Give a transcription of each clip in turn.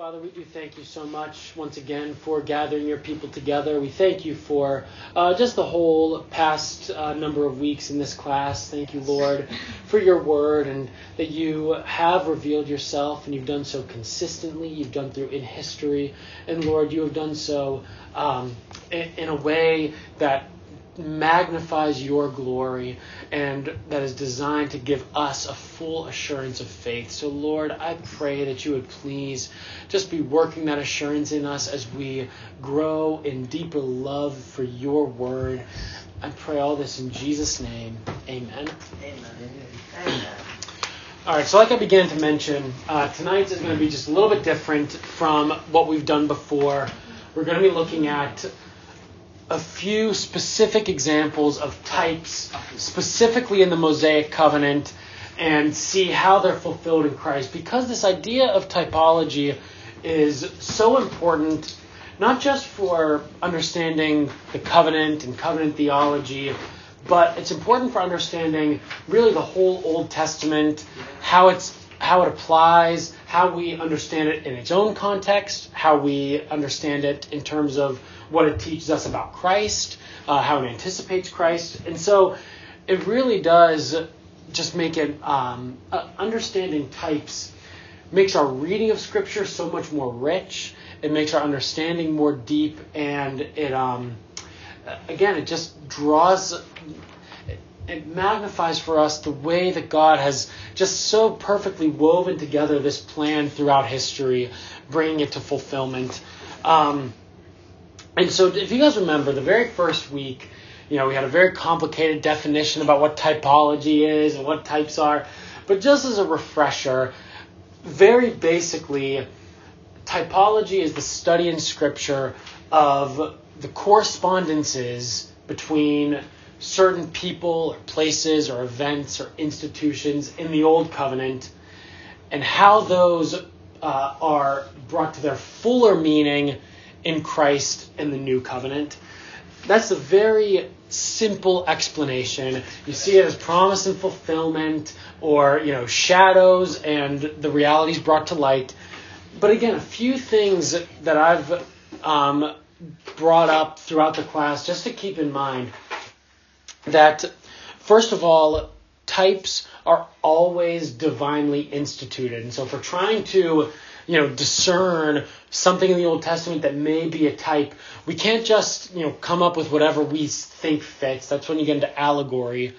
Father, we do thank you so much once again for gathering your people together. We thank you for uh, just the whole past uh, number of weeks in this class. Thank you, Lord, for your word and that you have revealed yourself and you've done so consistently. You've done through in history. And Lord, you have done so um, in, in a way that magnifies your glory and that is designed to give us a full assurance of faith. So, Lord, I pray that you would please just be working that assurance in us as we grow in deeper love for your word. I pray all this in Jesus' name. Amen. Amen. Amen. All right, so like I began to mention, uh, tonight's is going to be just a little bit different from what we've done before. We're going to be looking at a few specific examples of types, specifically in the Mosaic covenant, and see how they're fulfilled in Christ. Because this idea of typology is so important, not just for understanding the covenant and covenant theology, but it's important for understanding really the whole Old Testament, how it's how it applies, how we understand it in its own context, how we understand it in terms of what it teaches us about Christ, uh, how it anticipates Christ. And so it really does just make it um, uh, understanding types makes our reading of Scripture so much more rich. It makes our understanding more deep, and it um, again it just draws it magnifies for us the way that God has just so perfectly woven together this plan throughout history, bringing it to fulfillment. Um, and so, if you guys remember, the very first week, you know, we had a very complicated definition about what typology is and what types are. But just as a refresher, very basically, typology is the study in Scripture of the correspondences between certain people or places or events or institutions in the Old Covenant and how those uh, are brought to their fuller meaning in Christ and the New Covenant. That's a very simple explanation. You see it as promise and fulfillment, or you know, shadows and the realities brought to light. But again, a few things that I've um, brought up throughout the class just to keep in mind that, first of all, types are always divinely instituted. And so if we're trying to, you know, discern something in the Old Testament that may be a type, we can't just, you know, come up with whatever we think fits. That's when you get into allegory.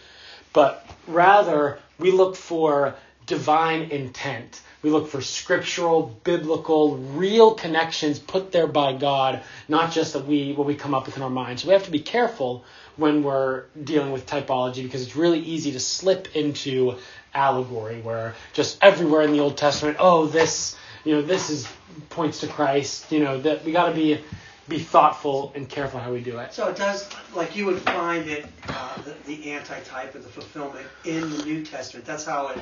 But rather, we look for divine intent. We look for scriptural, biblical, real connections put there by God, not just that we what we come up with in our minds. So we have to be careful when we're dealing with typology because it's really easy to slip into allegory where just everywhere in the Old Testament, oh, this, you know, this is points to Christ. You know, that we got to be be thoughtful and careful how we do it. So it does, like you would find it, uh, the, the anti-type or the fulfillment in the New Testament. That's how it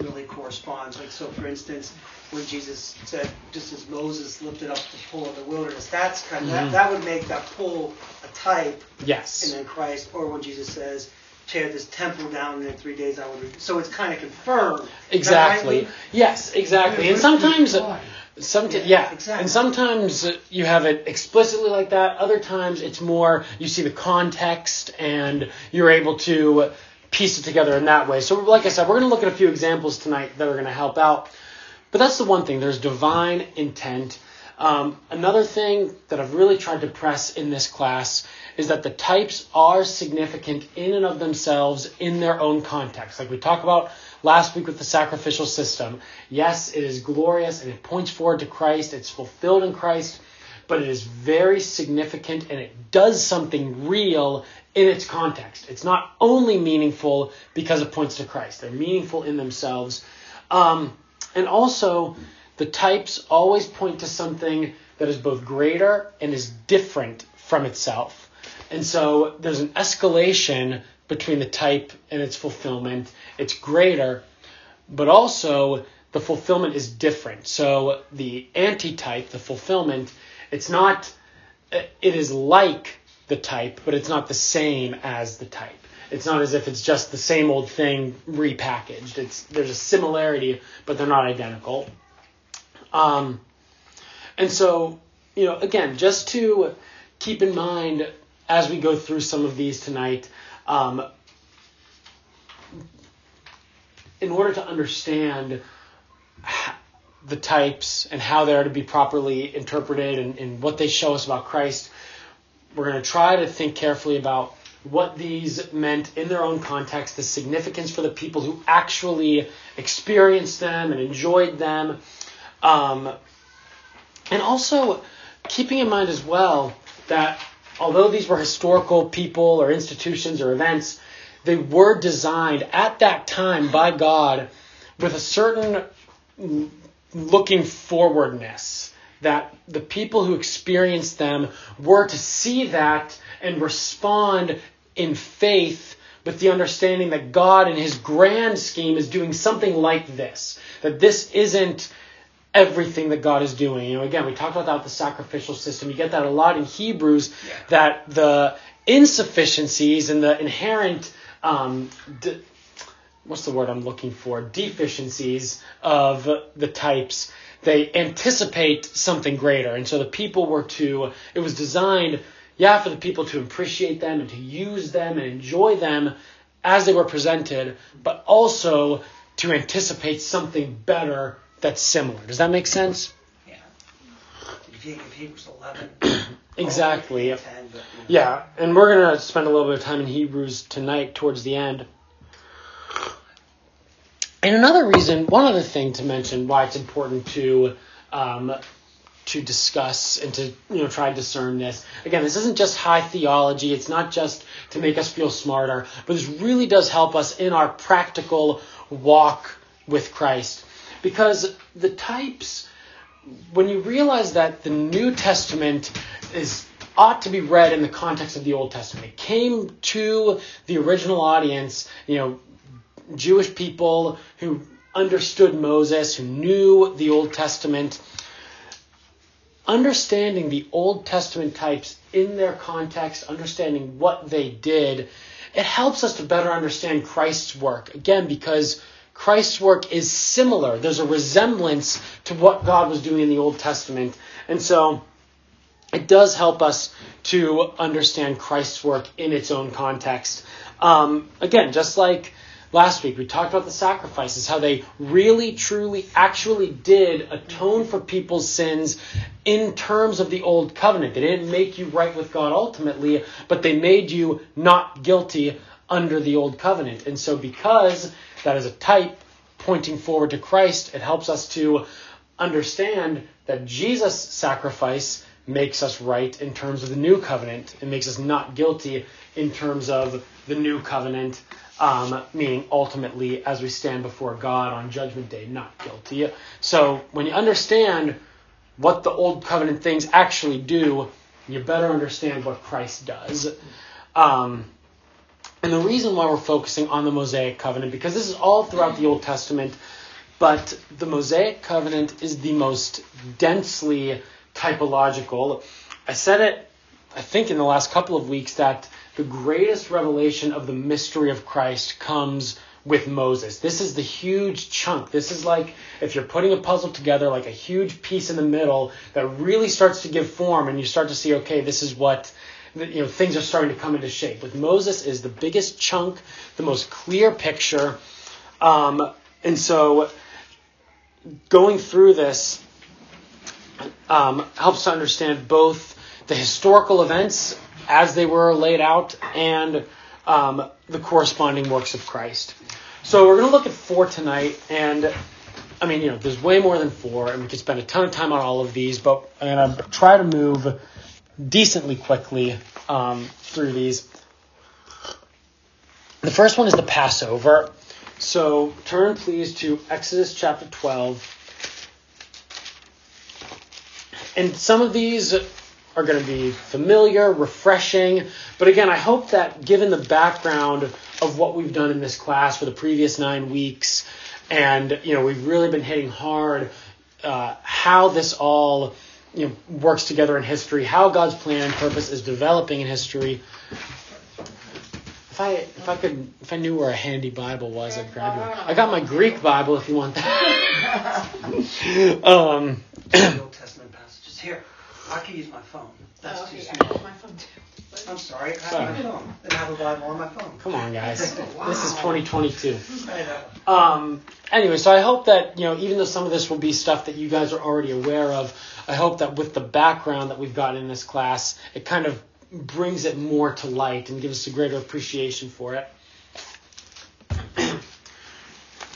really corresponds. Like so, for instance, when Jesus said, just as Moses lifted up the pole in the wilderness, that's kind of mm-hmm. that, that would make that pole a type. Yes. And then Christ, or when Jesus says, tear this temple down and in three days I would. So it's kind of confirmed. Exactly. Right? Yes, exactly. And sometimes. Uh, sometimes, yeah, yeah exactly. and sometimes uh, you have it explicitly like that. Other times it's more you see the context and you're able to piece it together in that way. So, like I said, we're going to look at a few examples tonight that are going to help out. But that's the one thing. There's divine intent. Um, another thing that I've really tried to press in this class is that the types are significant in and of themselves in their own context. Like we talked about last week with the sacrificial system. Yes, it is glorious and it points forward to Christ, it's fulfilled in Christ, but it is very significant and it does something real in its context. It's not only meaningful because it points to Christ, they're meaningful in themselves. Um, and also, the types always point to something that is both greater and is different from itself. And so there's an escalation between the type and its fulfillment. It's greater, but also the fulfillment is different. So the antitype, the fulfillment, it's not, it is like the type, but it's not the same as the type. It's not as if it's just the same old thing repackaged. It's there's a similarity, but they're not identical. Um, and so, you know, again, just to keep in mind as we go through some of these tonight, um, in order to understand the types and how they're to be properly interpreted and, and what they show us about Christ, we're going to try to think carefully about what these meant in their own context, the significance for the people who actually experienced them and enjoyed them. Um, and also keeping in mind as well that although these were historical people or institutions or events, they were designed at that time by God with a certain looking forwardness that the people who experienced them were to see that and respond in faith with the understanding that God in his grand scheme is doing something like this. That this isn't everything that God is doing. You know, again, we talked about that the sacrificial system. You get that a lot in Hebrews yeah. that the insufficiencies and the inherent um, de- what's the word I'm looking for? Deficiencies of the types. They anticipate something greater. And so the people were to, it was designed yeah, for the people to appreciate them and to use them and enjoy them as they were presented, but also to anticipate something better that's similar. Does that make sense? Yeah. If Hebrews 11. exactly. 10, but, Yeah, and we're going to spend a little bit of time in Hebrews tonight towards the end. And another reason, one other thing to mention why it's important to um, to discuss and to you know try to discern this. Again, this isn't just high theology. It's not just to make us feel smarter, but this really does help us in our practical walk with Christ. Because the types, when you realize that the New Testament is ought to be read in the context of the Old Testament. It came to the original audience, you know, Jewish people who understood Moses, who knew the Old Testament, understanding the Old Testament types in their context, understanding what they did, it helps us to better understand Christ's work. Again, because Christ's work is similar. There's a resemblance to what God was doing in the Old Testament. And so it does help us to understand Christ's work in its own context. Um, again, just like Last week we talked about the sacrifices, how they really, truly, actually did atone for people's sins in terms of the old covenant. They didn't make you right with God ultimately, but they made you not guilty under the old covenant. And so, because that is a type pointing forward to Christ, it helps us to understand that Jesus' sacrifice makes us right in terms of the new covenant. It makes us not guilty in terms of the new covenant um, meaning ultimately as we stand before God on Judgment Day, not guilty. So when you understand what the Old Covenant things actually do, you better understand what Christ does. Um, and the reason why we're focusing on the Mosaic Covenant, because this is all throughout the Old Testament, but the Mosaic Covenant is the most densely typological. I said it, I think, in the last couple of weeks that the greatest revelation of the mystery of Christ comes with Moses. This is the huge chunk. This is like if you're putting a puzzle together, like a huge piece in the middle that really starts to give form, and you start to see, okay, this is what you know things are starting to come into shape. With Moses is the biggest chunk, the most clear picture, um, and so going through this um, helps to understand both the historical events as they were laid out and um, the corresponding works of Christ. So we're going to look at four tonight, and I mean, you know, there's way more than four, and we could spend a ton of time on all of these, but I'm going to try to move decently quickly um, through these. The first one is the Passover. So turn, please, to Exodus chapter 12. And some of these are going to be familiar, refreshing. But again, I hope that given the background of what we've done in this class for the previous nine weeks, and you know we've really been hitting hard uh, how this all you know works together in history, how God's plan and purpose is developing in history. If I if I could if I knew where a handy Bible was, I'd grab one. I got my Greek Bible if you want that. um, Old Testament passages. Here, I can use my phone. That's Oh, too okay, I small. my phone too. I'm sorry, I have my phone. And I have a Bible on my phone. Come on, guys. Wow. This is 2022. I know. Um, anyway, so I hope that, you know, even though some of this will be stuff that you guys are already aware of, I hope that with the background that we've got in this class, it kind of brings it more to light and gives us a greater appreciation for it.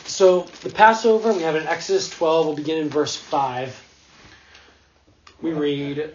so, the Passover, we have in Exodus 12, we'll begin in verse 5. We read,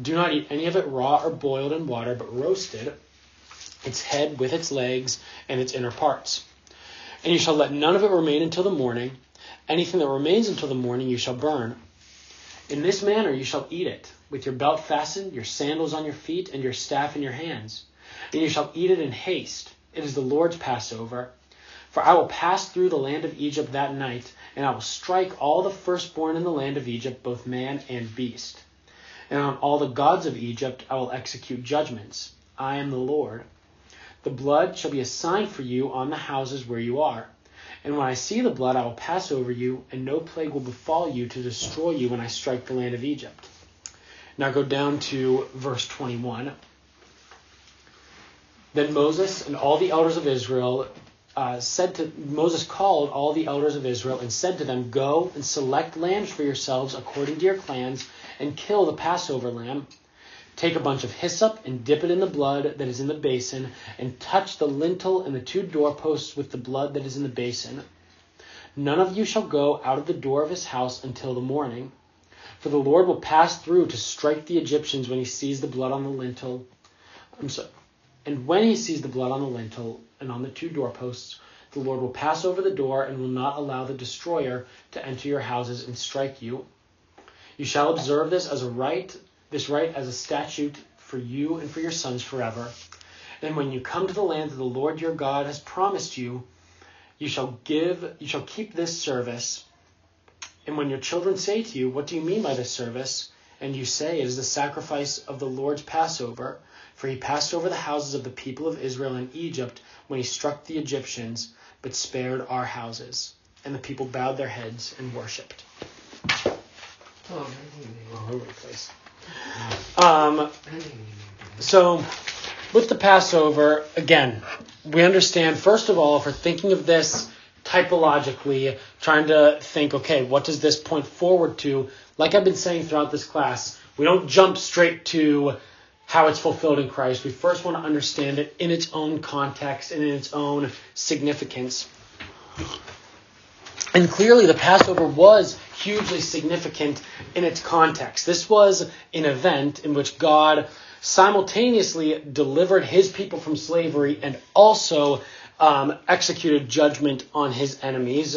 Do not eat any of it raw or boiled in water, but roasted, its head with its legs and its inner parts. And you shall let none of it remain until the morning. Anything that remains until the morning you shall burn. In this manner you shall eat it, with your belt fastened, your sandals on your feet, and your staff in your hands. And you shall eat it in haste. It is the Lord's Passover. For I will pass through the land of Egypt that night, and I will strike all the firstborn in the land of Egypt, both man and beast. And on all the gods of Egypt I will execute judgments. I am the Lord. The blood shall be a sign for you on the houses where you are. And when I see the blood, I will pass over you, and no plague will befall you to destroy you when I strike the land of Egypt. Now go down to verse 21. Then Moses and all the elders of Israel uh, said to Moses called all the elders of Israel and said to them, Go and select lambs for yourselves according to your clans, and kill the Passover lamb. Take a bunch of hyssop and dip it in the blood that is in the basin, and touch the lintel and the two doorposts with the blood that is in the basin. None of you shall go out of the door of his house until the morning. For the Lord will pass through to strike the Egyptians when he sees the blood on the lintel. I'm sorry. And when he sees the blood on the lintel and on the two doorposts, the Lord will pass over the door and will not allow the destroyer to enter your houses and strike you. You shall observe this as a rite, this rite as a statute for you and for your sons forever. And when you come to the land that the Lord your God has promised you, you shall give, you shall keep this service. And when your children say to you, What do you mean by this service? And you say, It is the sacrifice of the Lord's Passover. For he passed over the houses of the people of Israel in Egypt when he struck the Egyptians, but spared our houses. And the people bowed their heads and worshipped. Um, so, with the Passover, again, we understand, first of all, if we're thinking of this typologically, trying to think, okay, what does this point forward to? Like I've been saying throughout this class, we don't jump straight to how it's fulfilled in Christ. We first want to understand it in its own context and in its own significance. And clearly, the Passover was hugely significant in its context. This was an event in which God simultaneously delivered his people from slavery and also um, executed judgment on his enemies.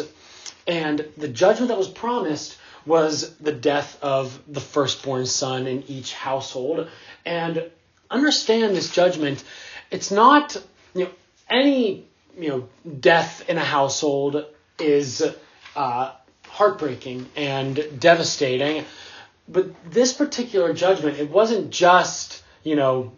And the judgment that was promised was the death of the firstborn son in each household. And understand this judgment. It's not, you know, any, you know, death in a household is uh, heartbreaking and devastating. But this particular judgment, it wasn't just, you know,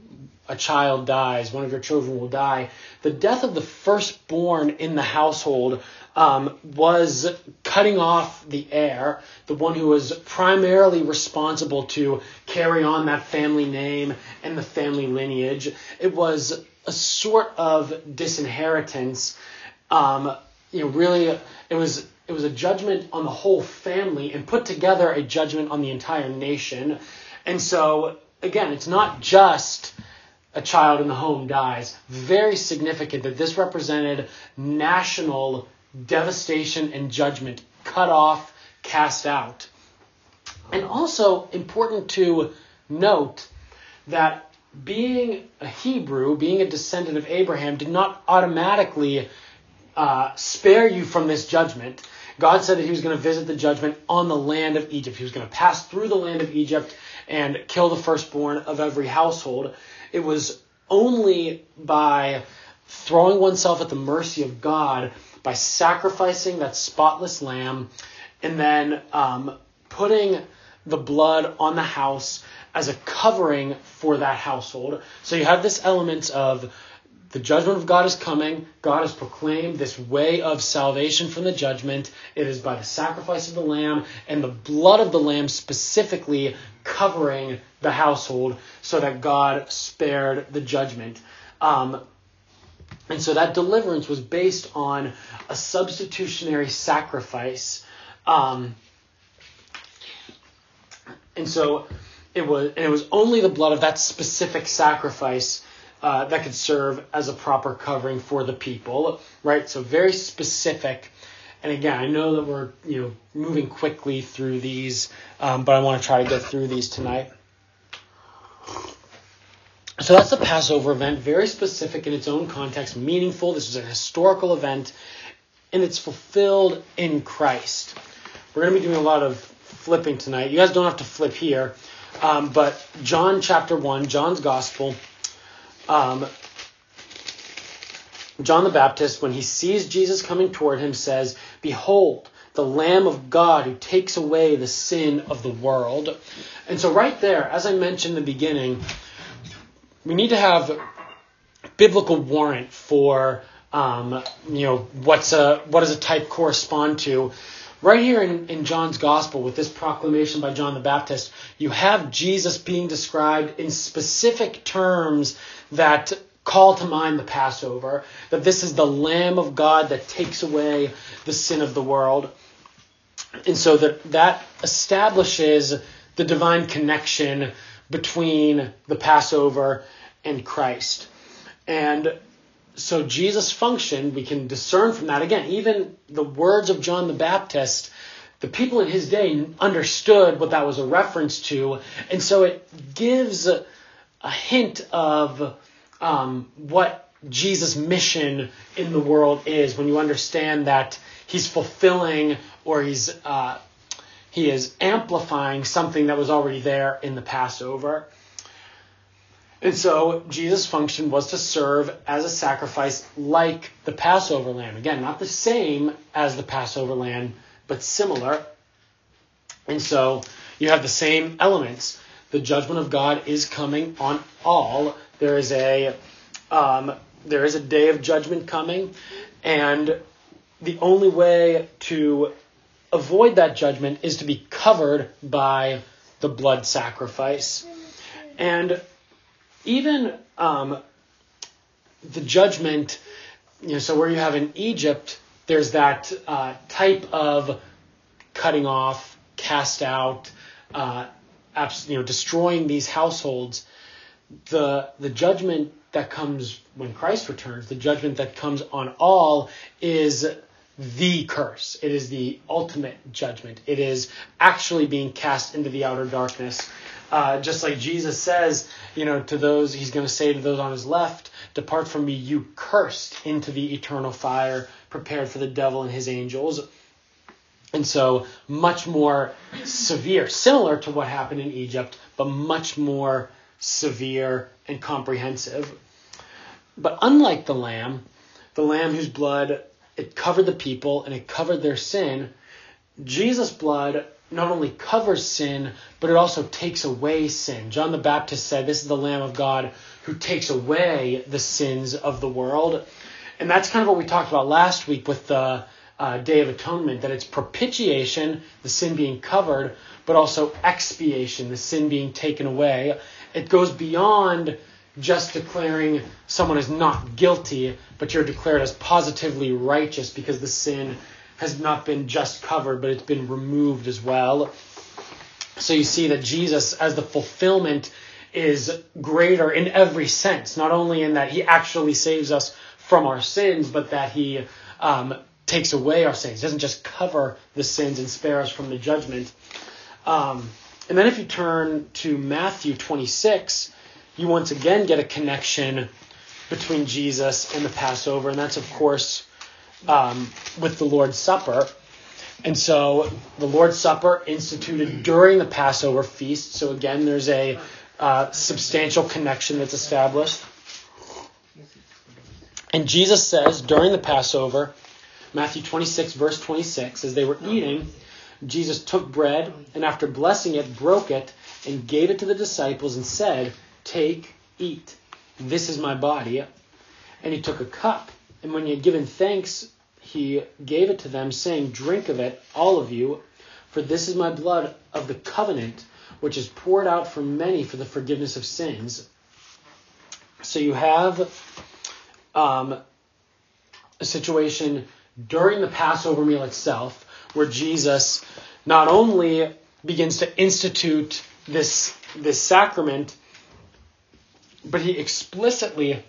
a child dies, one of your children will die. The death of the firstborn in the household um, was cutting off the heir, the one who was primarily responsible to carry on that family name and the family lineage. It was a sort of disinheritance. Um, you know, really, it was it was a judgment on the whole family and put together a judgment on the entire nation. And so, again, it's not just a child in the home dies. Very significant that this represented national devastation and judgment, cut off, cast out. And also important to note that being a Hebrew, being a descendant of Abraham, did not automatically uh, spare you from this judgment. God said that he was going to visit the judgment on the land of Egypt. He was going to pass through the land of Egypt and kill the firstborn of every household. It was only by throwing oneself at the mercy of God, by sacrificing that spotless lamb, and then um, putting the blood on the house as a covering for that household. So you have this element of the judgment of God is coming. God has proclaimed this way of salvation from the judgment. It is by the sacrifice of the lamb and the blood of the lamb specifically covering the household so that God spared the judgment. Um, and so that deliverance was based on a substitutionary sacrifice. Um, and so it was, and it was only the blood of that specific sacrifice uh, that could serve as a proper covering for the people, right? So very specific. And again, I know that we're you know moving quickly through these, um, but I want to try to get through these tonight. So that's the Passover event, very specific in its own context, meaningful. This is a historical event, and it's fulfilled in Christ. We're going to be doing a lot of flipping tonight. You guys don't have to flip here, um, but John chapter 1, John's Gospel. Um, John the Baptist, when he sees Jesus coming toward him, says, Behold, the Lamb of God who takes away the sin of the world. And so, right there, as I mentioned in the beginning, we need to have biblical warrant for um, you know what's a what does a type correspond to right here in, in john's gospel with this proclamation by john the baptist you have jesus being described in specific terms that call to mind the passover that this is the lamb of god that takes away the sin of the world and so that that establishes the divine connection between the Passover and Christ. And so Jesus' function, we can discern from that. Again, even the words of John the Baptist, the people in his day understood what that was a reference to. And so it gives a, a hint of um, what Jesus' mission in the world is when you understand that he's fulfilling or he's uh, he is amplifying something that was already there in the Passover. And so Jesus' function was to serve as a sacrifice like the Passover lamb. Again, not the same as the Passover lamb, but similar. And so you have the same elements. The judgment of God is coming on all. There is a um, there is a day of judgment coming, and the only way to avoid that judgment is to be covered by the blood sacrifice. And even um, the judgment, you know, so where you have in Egypt, there's that uh, type of cutting off, cast out, uh, you know, destroying these households. The the judgment that comes when Christ returns, the judgment that comes on all, is the curse. It is the ultimate judgment. It is actually being cast into the outer darkness. Uh, just like Jesus says, you know, to those, he's going to say to those on his left, Depart from me, you cursed, into the eternal fire prepared for the devil and his angels. And so, much more severe, similar to what happened in Egypt, but much more severe and comprehensive. But unlike the lamb, the lamb whose blood it covered the people and it covered their sin. Jesus' blood not only covers sin, but it also takes away sin. John the Baptist said, This is the Lamb of God who takes away the sins of the world. And that's kind of what we talked about last week with the uh, Day of Atonement that it's propitiation, the sin being covered, but also expiation, the sin being taken away. It goes beyond just declaring someone is not guilty, but you're declared as positively righteous because the sin has not been just covered, but it's been removed as well. So you see that Jesus, as the fulfillment, is greater in every sense, not only in that he actually saves us from our sins, but that he um, takes away our sins. He doesn't just cover the sins and spare us from the judgment. Um, and then if you turn to Matthew 26, you once again get a connection between Jesus and the Passover, and that's, of course, um, with the Lord's Supper. And so the Lord's Supper instituted during the Passover feast. So again, there's a uh, substantial connection that's established. And Jesus says during the Passover, Matthew 26, verse 26, as they were eating, Jesus took bread and after blessing it, broke it and gave it to the disciples and said, Take, eat. This is my body. And he took a cup. And when he had given thanks, he gave it to them, saying, Drink of it, all of you, for this is my blood of the covenant, which is poured out for many for the forgiveness of sins. So you have um, a situation during the Passover meal itself where Jesus not only begins to institute this, this sacrament, but he explicitly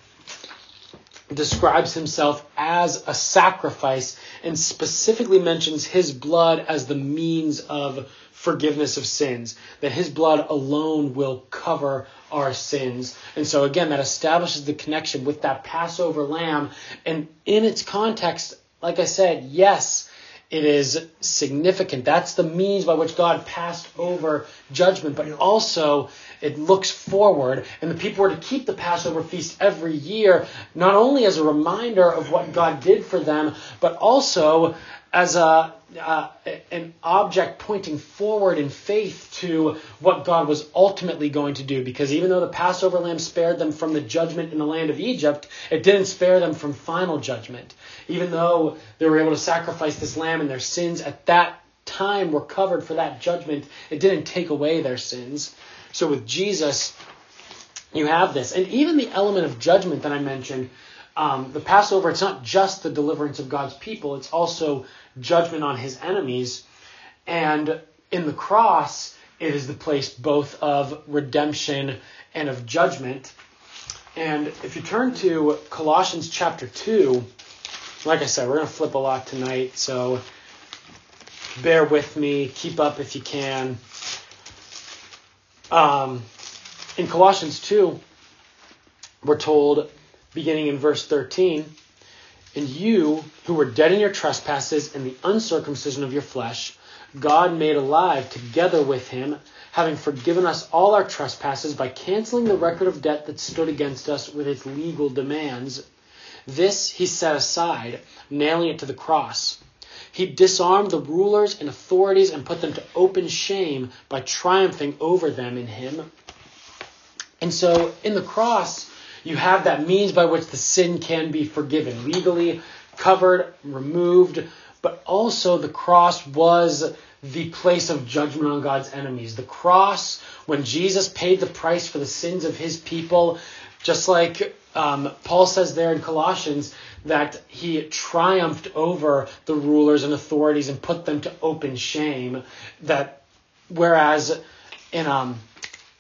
describes himself as a sacrifice and specifically mentions his blood as the means of forgiveness of sins, that his blood alone will cover our sins. And so, again, that establishes the connection with that Passover lamb. And in its context, like I said, yes, it is significant. That's the means by which God passed over judgment, but also it looks forward, and the people were to keep the Passover feast every year, not only as a reminder of what God did for them, but also as a uh, an object pointing forward in faith to what God was ultimately going to do. Because even though the Passover lamb spared them from the judgment in the land of Egypt, it didn't spare them from final judgment. Even though they were able to sacrifice this lamb and their sins at that time were covered for that judgment, it didn't take away their sins. So with Jesus, you have this. And even the element of judgment that I mentioned, um, the Passover, it's not just the deliverance of God's people, it's also judgment on his enemies. And in the cross, it is the place both of redemption and of judgment. And if you turn to Colossians chapter 2, like I said, we're going to flip a lot tonight, so bear with me, keep up if you can. Um, in Colossians 2, we're told, beginning in verse 13, and you, who were dead in your trespasses and the uncircumcision of your flesh, God made alive together with him, having forgiven us all our trespasses by canceling the record of debt that stood against us with its legal demands. This he set aside, nailing it to the cross. He disarmed the rulers and authorities and put them to open shame by triumphing over them in him. And so in the cross, you have that means by which the sin can be forgiven, legally covered, removed, but also the cross was the place of judgment on God's enemies. The cross, when Jesus paid the price for the sins of his people, just like um, Paul says there in Colossians, that he triumphed over the rulers and authorities and put them to open shame. That whereas in um,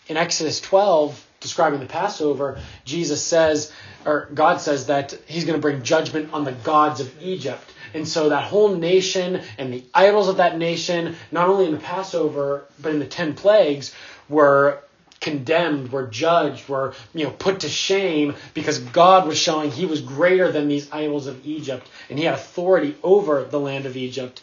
in Exodus 12, describing the Passover, Jesus says, or God says that He's going to bring judgment on the gods of Egypt. And so that whole nation and the idols of that nation, not only in the Passover, but in the ten plagues, were condemned, were judged, were you know put to shame because God was showing he was greater than these idols of Egypt and he had authority over the land of Egypt.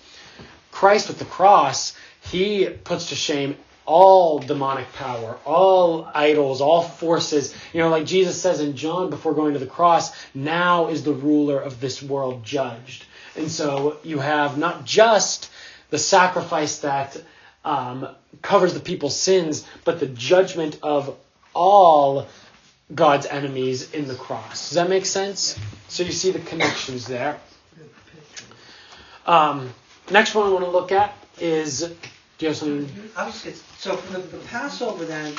Christ with the cross, he puts to shame all demonic power, all idols, all forces. You know, like Jesus says in John before going to the cross, now is the ruler of this world judged. And so you have not just the sacrifice that um, covers the people's sins, but the judgment of all God's enemies in the cross. Does that make sense? So you see the connections there. Um, next one I want to look at is. Do you have something? I was just, so for the, the Passover then,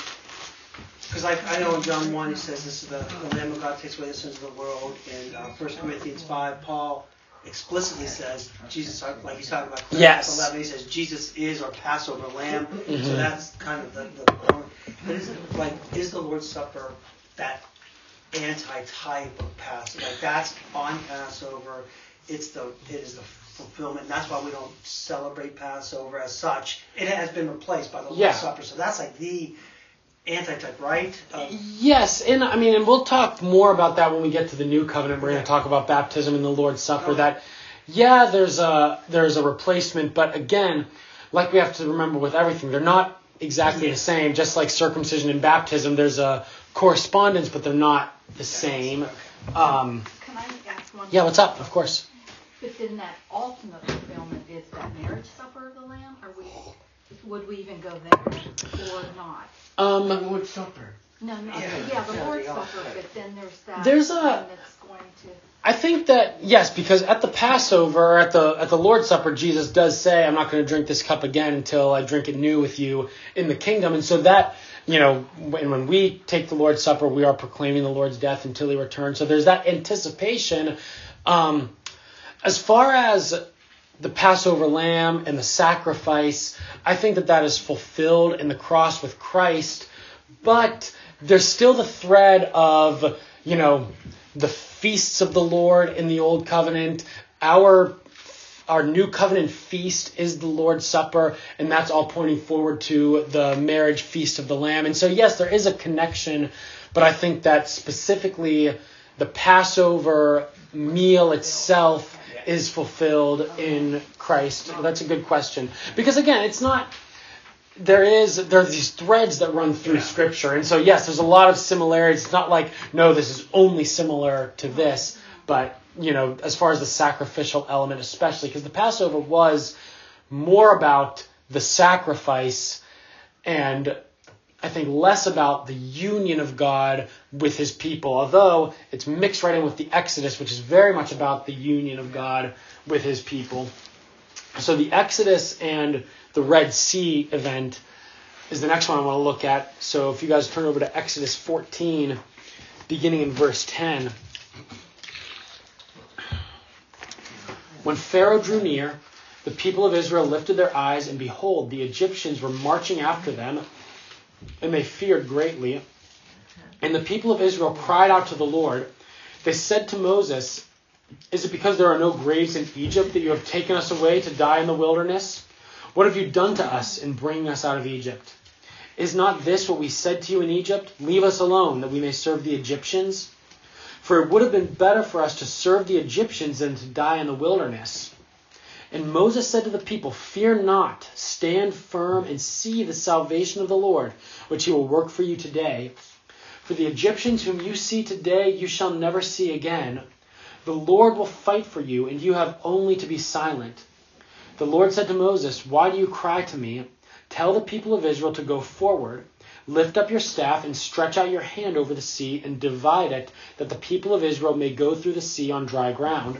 because I, I know in John 1 he says this is the, the Lamb of God takes away the sins of the world. In uh, 1 Corinthians 5, Paul explicitly says Jesus, like he's talking about yes. 11, he says Jesus is our Passover lamb. Mm-hmm. So that's kind of the, the but is it like is the Lord's Supper that anti-type of Passover? Like that's on Passover. It's the it is the fulfillment. And that's why we don't celebrate Passover as such. It has been replaced by the Lord's Yeah. Supper. So that's like the anti-type, right? Of- Yes, and I mean, and we'll talk more about that when we get to the new covenant. We're going to talk about baptism and the Lord's Supper. That yeah, there's a there's a replacement, but again, like we have to remember with everything, they're not exactly the same. Just like circumcision and baptism, there's a correspondence, but they're not the same. Um, Can I ask one? yeah, what's up? Of course. But then that ultimate fulfillment is that marriage supper of the Lamb? Are we, would we even go there or not? Um, Lord's Supper. No, no, Yeah. yeah, the Yeah, Lord's the Supper, ultimate. but then there's that. There's a- one That's going to, I think that yes, because at the Passover, at the at the Lord's Supper, Jesus does say, "I'm not going to drink this cup again until I drink it new with you in the kingdom." And so that you know, when, when we take the Lord's Supper, we are proclaiming the Lord's death until He returns. So there's that anticipation. Um, as far as the Passover lamb and the sacrifice, I think that that is fulfilled in the cross with Christ, but there's still the thread of, you know, the feasts of the Lord in the old covenant. Our our new covenant feast is the Lord's Supper, and that's all pointing forward to the marriage feast of the Lamb. And so, yes, there is a connection, but I think that specifically the Passover meal itself is fulfilled in Christ. That's a good question. Because again, it's not there is there are these threads that run through scripture and so yes there's a lot of similarities it's not like no this is only similar to this but you know as far as the sacrificial element especially because the passover was more about the sacrifice and i think less about the union of god with his people although it's mixed right in with the exodus which is very much about the union of god with his people so the exodus and the Red Sea event is the next one I want to look at. So if you guys turn over to Exodus 14, beginning in verse 10. When Pharaoh drew near, the people of Israel lifted their eyes, and behold, the Egyptians were marching after them, and they feared greatly. And the people of Israel cried out to the Lord. They said to Moses, Is it because there are no graves in Egypt that you have taken us away to die in the wilderness? What have you done to us in bringing us out of Egypt? Is not this what we said to you in Egypt? Leave us alone, that we may serve the Egyptians? For it would have been better for us to serve the Egyptians than to die in the wilderness. And Moses said to the people, Fear not, stand firm, and see the salvation of the Lord, which he will work for you today. For the Egyptians whom you see today, you shall never see again. The Lord will fight for you, and you have only to be silent. The Lord said to Moses, Why do you cry to me? Tell the people of Israel to go forward. Lift up your staff and stretch out your hand over the sea and divide it, that the people of Israel may go through the sea on dry ground.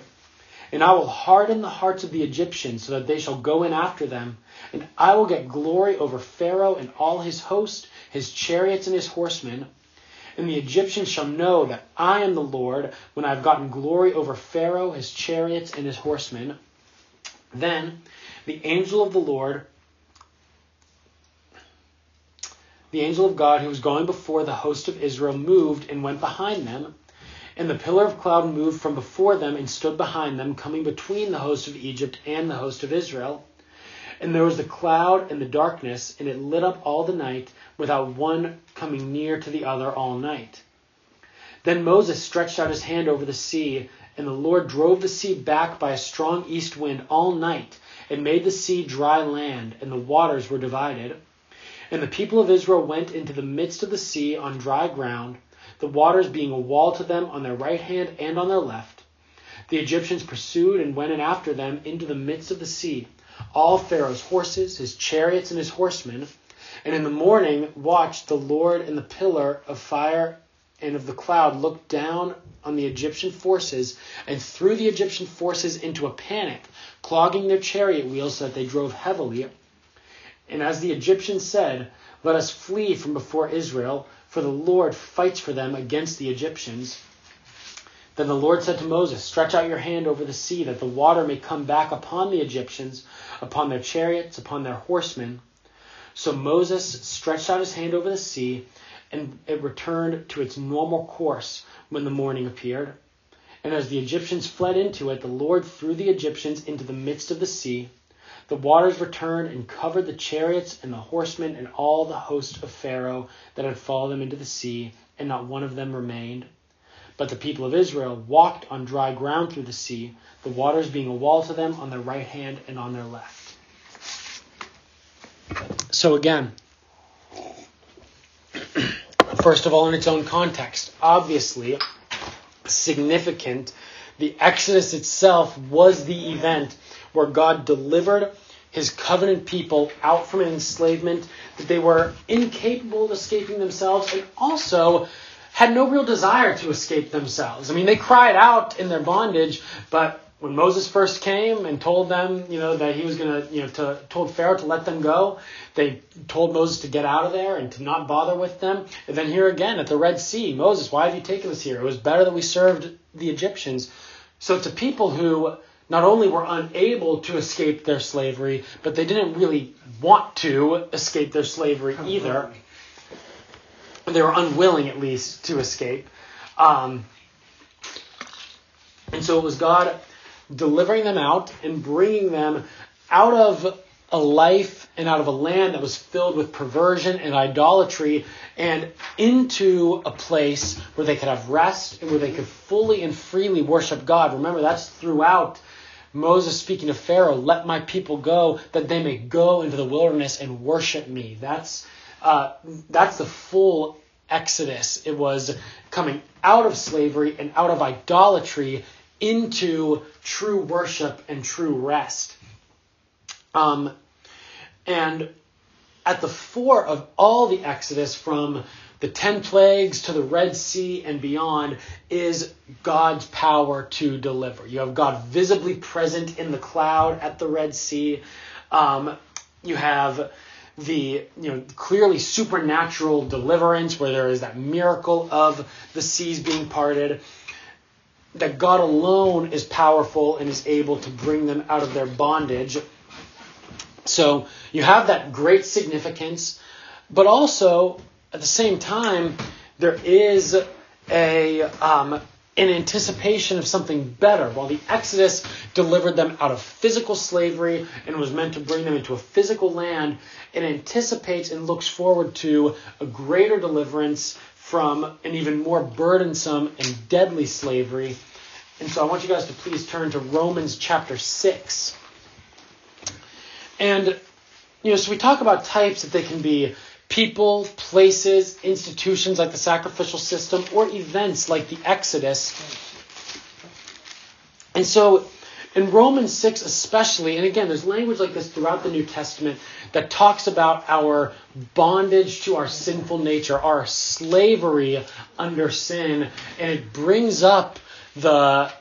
And I will harden the hearts of the Egyptians, so that they shall go in after them. And I will get glory over Pharaoh and all his host, his chariots and his horsemen. And the Egyptians shall know that I am the Lord, when I have gotten glory over Pharaoh, his chariots, and his horsemen. Then the angel of the Lord, the angel of God who was going before the host of Israel, moved and went behind them. And the pillar of cloud moved from before them and stood behind them, coming between the host of Egypt and the host of Israel. And there was the cloud and the darkness, and it lit up all the night, without one coming near to the other all night. Then Moses stretched out his hand over the sea, and the Lord drove the sea back by a strong east wind all night, and made the sea dry land, and the waters were divided. And the people of Israel went into the midst of the sea on dry ground, the waters being a wall to them on their right hand and on their left. The Egyptians pursued and went in after them into the midst of the sea, all Pharaoh's horses, his chariots, and his horsemen. And in the morning watched the Lord in the pillar of fire and of the cloud looked down on the Egyptian forces and threw the Egyptian forces into a panic, clogging their chariot wheels so that they drove heavily. And as the Egyptians said, Let us flee from before Israel, for the Lord fights for them against the Egyptians. Then the Lord said to Moses, Stretch out your hand over the sea, that the water may come back upon the Egyptians, upon their chariots, upon their horsemen. So Moses stretched out his hand over the sea, and it returned to its normal course when the morning appeared. And as the Egyptians fled into it, the Lord threw the Egyptians into the midst of the sea. The waters returned and covered the chariots and the horsemen and all the host of Pharaoh that had followed them into the sea, and not one of them remained. But the people of Israel walked on dry ground through the sea, the waters being a wall to them on their right hand and on their left. So again, first of all, in its own context, obviously significant. The Exodus itself was the event where God delivered his covenant people out from enslavement, that they were incapable of escaping themselves, and also had no real desire to escape themselves. I mean, they cried out in their bondage, but when Moses first came and told them, you know, that he was going to, you know, to, told Pharaoh to let them go, they told Moses to get out of there and to not bother with them. And then here again at the Red Sea, Moses, why have you taken us here? It was better that we served the Egyptians. So to people who not only were unable to escape their slavery, but they didn't really want to escape their slavery either. They were unwilling, at least, to escape. Um, and so it was God delivering them out and bringing them out of a life and out of a land that was filled with perversion and idolatry and into a place where they could have rest and where they could fully and freely worship God. Remember, that's throughout Moses speaking to Pharaoh, let my people go that they may go into the wilderness and worship me. That's, uh, that's the full Exodus. It was coming out of slavery and out of idolatry into true worship and true rest. Um, and at the fore of all the Exodus, from the ten plagues to the Red Sea and beyond, is God's power to deliver. You have God visibly present in the cloud at the Red Sea. Um, you have the you know clearly supernatural deliverance where there is that miracle of the seas being parted that God alone is powerful and is able to bring them out of their bondage. So you have that great significance, but also at the same time, there is a um, an anticipation of something better. While the Exodus delivered them out of physical slavery and was meant to bring them into a physical land, it anticipates and looks forward to a greater deliverance from an even more burdensome and deadly slavery. And so I want you guys to please turn to Romans chapter 6. And, you know, so we talk about types that they can be people, places, institutions like the sacrificial system, or events like the Exodus. And so in Romans 6 especially, and again, there's language like this throughout the New Testament that talks about our bondage to our sinful nature, our slavery under sin, and it brings up the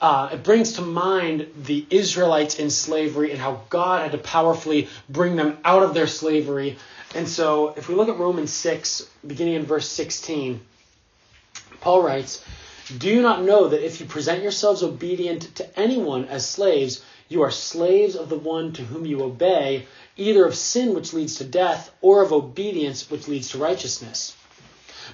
uh, it brings to mind the Israelites in slavery and how God had to powerfully bring them out of their slavery. And so, if we look at Romans 6, beginning in verse 16, Paul writes, Do you not know that if you present yourselves obedient to anyone as slaves, you are slaves of the one to whom you obey, either of sin which leads to death, or of obedience which leads to righteousness?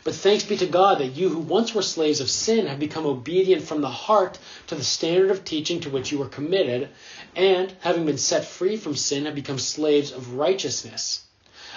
But thanks be to God that you who once were slaves of sin have become obedient from the heart to the standard of teaching to which you were committed, and, having been set free from sin, have become slaves of righteousness.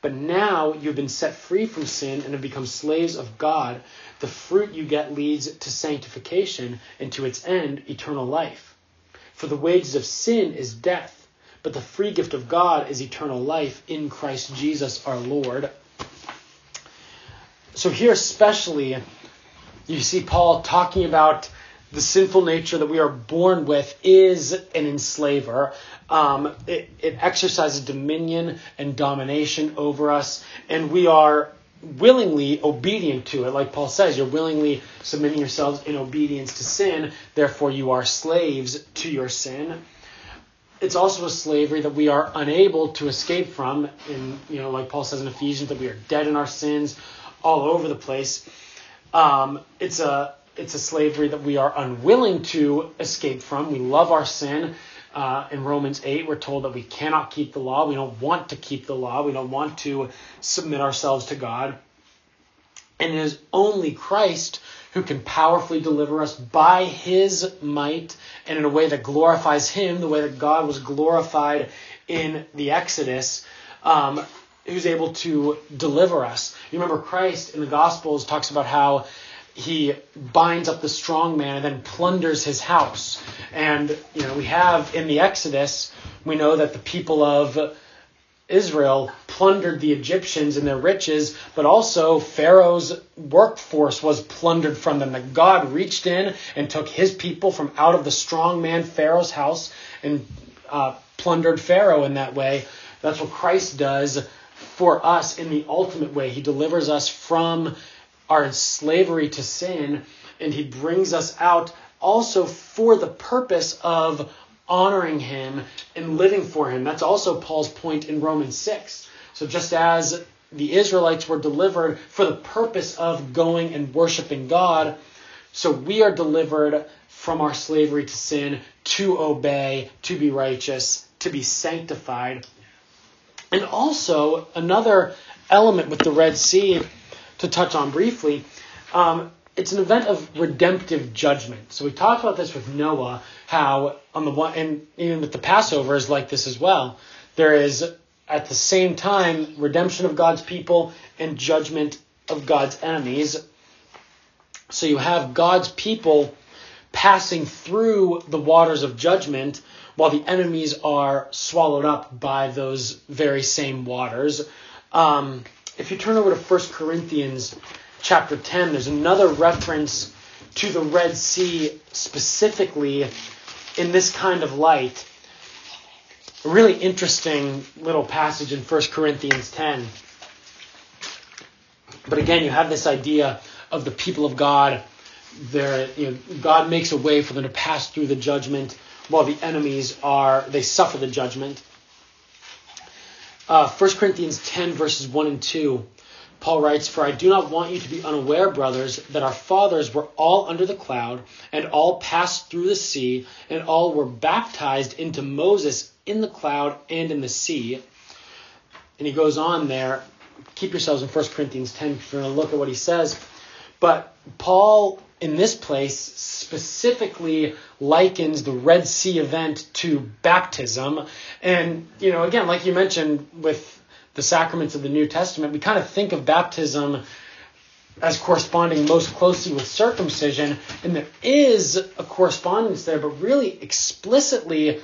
But now you've been set free from sin and have become slaves of God. The fruit you get leads to sanctification and to its end, eternal life. For the wages of sin is death, but the free gift of God is eternal life in Christ Jesus our Lord. So here, especially, you see Paul talking about the sinful nature that we are born with is an enslaver. Um, it, it exercises dominion and domination over us, and we are willingly obedient to it. Like Paul says, you're willingly submitting yourselves in obedience to sin, therefore, you are slaves to your sin. It's also a slavery that we are unable to escape from. In you know, like Paul says in Ephesians, that we are dead in our sins, all over the place. Um, it's a it's a slavery that we are unwilling to escape from. We love our sin. Uh, in Romans 8, we're told that we cannot keep the law. We don't want to keep the law. We don't want to submit ourselves to God. And it is only Christ who can powerfully deliver us by his might and in a way that glorifies him, the way that God was glorified in the Exodus, um, who's able to deliver us. You remember Christ in the Gospels talks about how he binds up the strong man and then plunders his house. And you know, we have in the Exodus, we know that the people of Israel plundered the Egyptians and their riches, but also Pharaoh's workforce was plundered from them. That God reached in and took his people from out of the strong man Pharaoh's house and uh, plundered Pharaoh in that way. That's what Christ does for us in the ultimate way. He delivers us from our slavery to sin and he brings us out also for the purpose of honoring him and living for him. That's also Paul's point in Romans 6. So just as the Israelites were delivered for the purpose of going and worshiping God, so we are delivered from our slavery to sin to obey, to be righteous, to be sanctified. And also, another element with the Red Sea to touch on briefly um, it's an event of redemptive judgment. So we talked about this with Noah, how on the one, and even with the Passover is like this as well. There is at the same time redemption of God's people and judgment of God's enemies. So you have God's people passing through the waters of judgment while the enemies are swallowed up by those very same waters. Um, if you turn over to 1 Corinthians chapter 10, there's another reference to the Red Sea specifically in this kind of light. A really interesting little passage in 1 Corinthians 10. But again, you have this idea of the people of God. There, you know, God makes a way for them to pass through the judgment, while the enemies are they suffer the judgment. Uh, 1 Corinthians 10 verses 1 and 2 Paul writes, For I do not want you to be unaware, brothers, that our fathers were all under the cloud, and all passed through the sea, and all were baptized into Moses in the cloud and in the sea. And he goes on there. Keep yourselves in 1 Corinthians 10 if you're going to look at what he says. But Paul, in this place, specifically likens the Red Sea event to baptism. And, you know, again, like you mentioned with the sacraments of the New Testament, we kind of think of baptism as corresponding most closely with circumcision, and there is a correspondence there, but really explicitly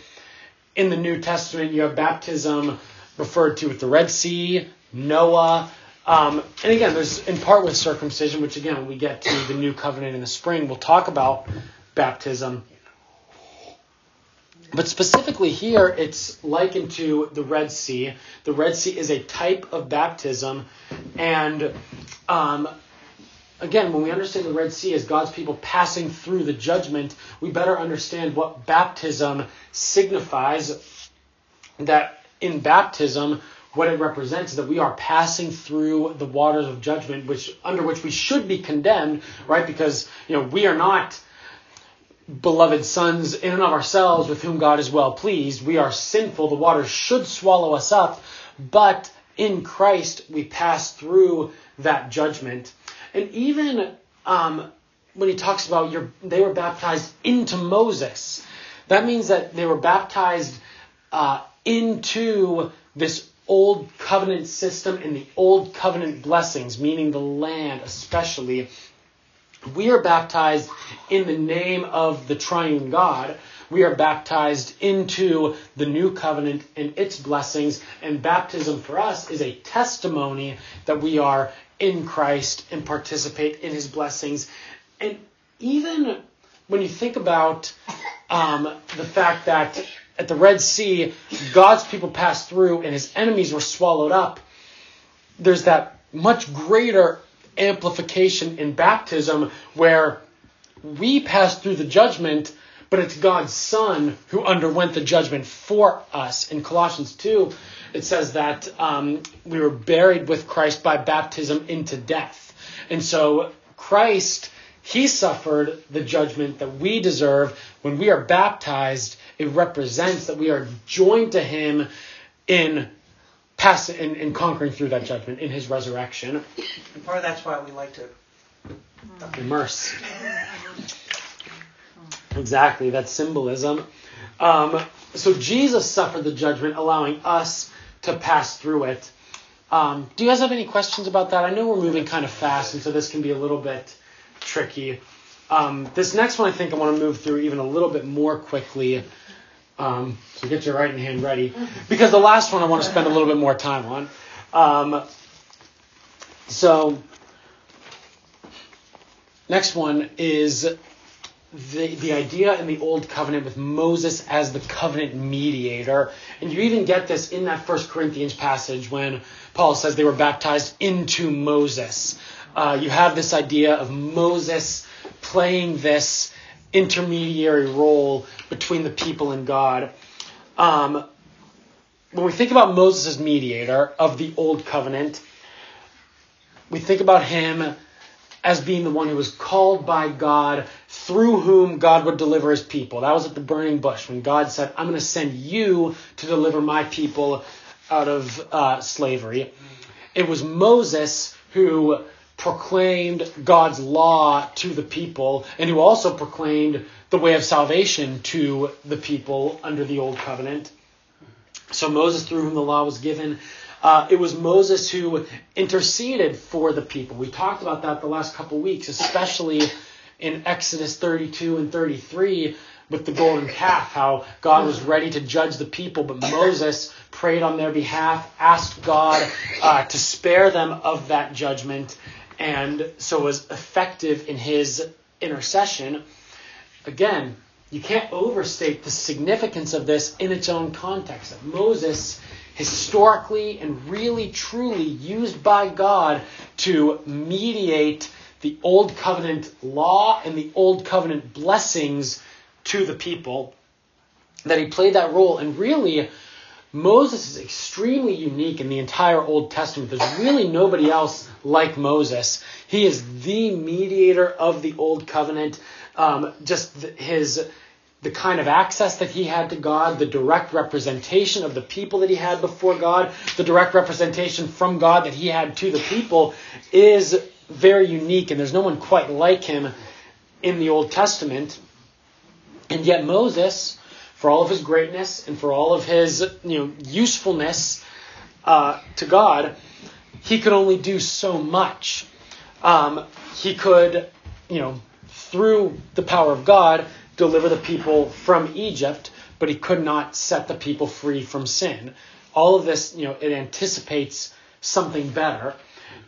in the New Testament, you have baptism referred to with the Red Sea, Noah, um, and again, there's in part with circumcision, which again, when we get to the New Covenant in the spring, we'll talk about baptism. But specifically here, it's likened to the Red Sea. The Red Sea is a type of baptism. And um, again, when we understand the Red Sea as God's people passing through the judgment, we better understand what baptism signifies. That in baptism, what it represents is that we are passing through the waters of judgment, which under which we should be condemned, right? Because you know we are not beloved sons in and of ourselves with whom God is well pleased. We are sinful. The waters should swallow us up. But in Christ, we pass through that judgment. And even um, when he talks about your, they were baptized into Moses, that means that they were baptized uh, into this old covenant system and the old covenant blessings, meaning the land especially we are baptized in the name of the triune God. We are baptized into the new covenant and its blessings. And baptism for us is a testimony that we are in Christ and participate in his blessings. And even when you think about um, the fact that at the Red Sea, God's people passed through and his enemies were swallowed up, there's that much greater amplification in baptism where we pass through the judgment, but it's God's Son who underwent the judgment for us. In Colossians 2, it says that um, we were buried with Christ by baptism into death. And so Christ he suffered the judgment that we deserve. When we are baptized, it represents that we are joined to him in pass in, in conquering through that judgment in his resurrection. And part of that's why we like to Immerse. Exactly, that's symbolism. Um, so Jesus suffered the judgment, allowing us to pass through it. Um, do you guys have any questions about that? I know we're moving kind of fast, and so this can be a little bit tricky. Um, this next one, I think I want to move through even a little bit more quickly. Um, so get your right hand ready, because the last one I want to spend a little bit more time on. Um, so next one is the, the idea in the old covenant with Moses as the covenant mediator. And you even get this in that First Corinthians passage when Paul says they were baptized into Moses. Uh, you have this idea of Moses playing this intermediary role between the people and God. Um, when we think about Moses as mediator of the old covenant, we think about him as being the one who was called by God through whom God would deliver his people. That was at the burning bush when God said, I'm going to send you to deliver my people out of uh, slavery. It was Moses who proclaimed God's law to the people and who also proclaimed the way of salvation to the people under the old covenant. So Moses, through whom the law was given, uh, it was Moses who interceded for the people. We talked about that the last couple weeks, especially in Exodus 32 and 33 with the golden calf, how God was ready to judge the people, but Moses prayed on their behalf, asked God uh, to spare them of that judgment, and so was effective in his intercession. Again, you can't overstate the significance of this in its own context. That Moses, historically and really truly used by God to mediate the Old Covenant law and the Old Covenant blessings to the people, that he played that role. And really, Moses is extremely unique in the entire Old Testament. There's really nobody else like Moses. He is the mediator of the Old Covenant. Um, just his the kind of access that he had to God, the direct representation of the people that he had before God, the direct representation from God that he had to the people is very unique, and there's no one quite like him in the Old Testament. And yet Moses, for all of his greatness and for all of his you know usefulness uh, to God, he could only do so much. Um, he could, you know, through the power of God, deliver the people from Egypt, but he could not set the people free from sin. All of this, you know, it anticipates something better.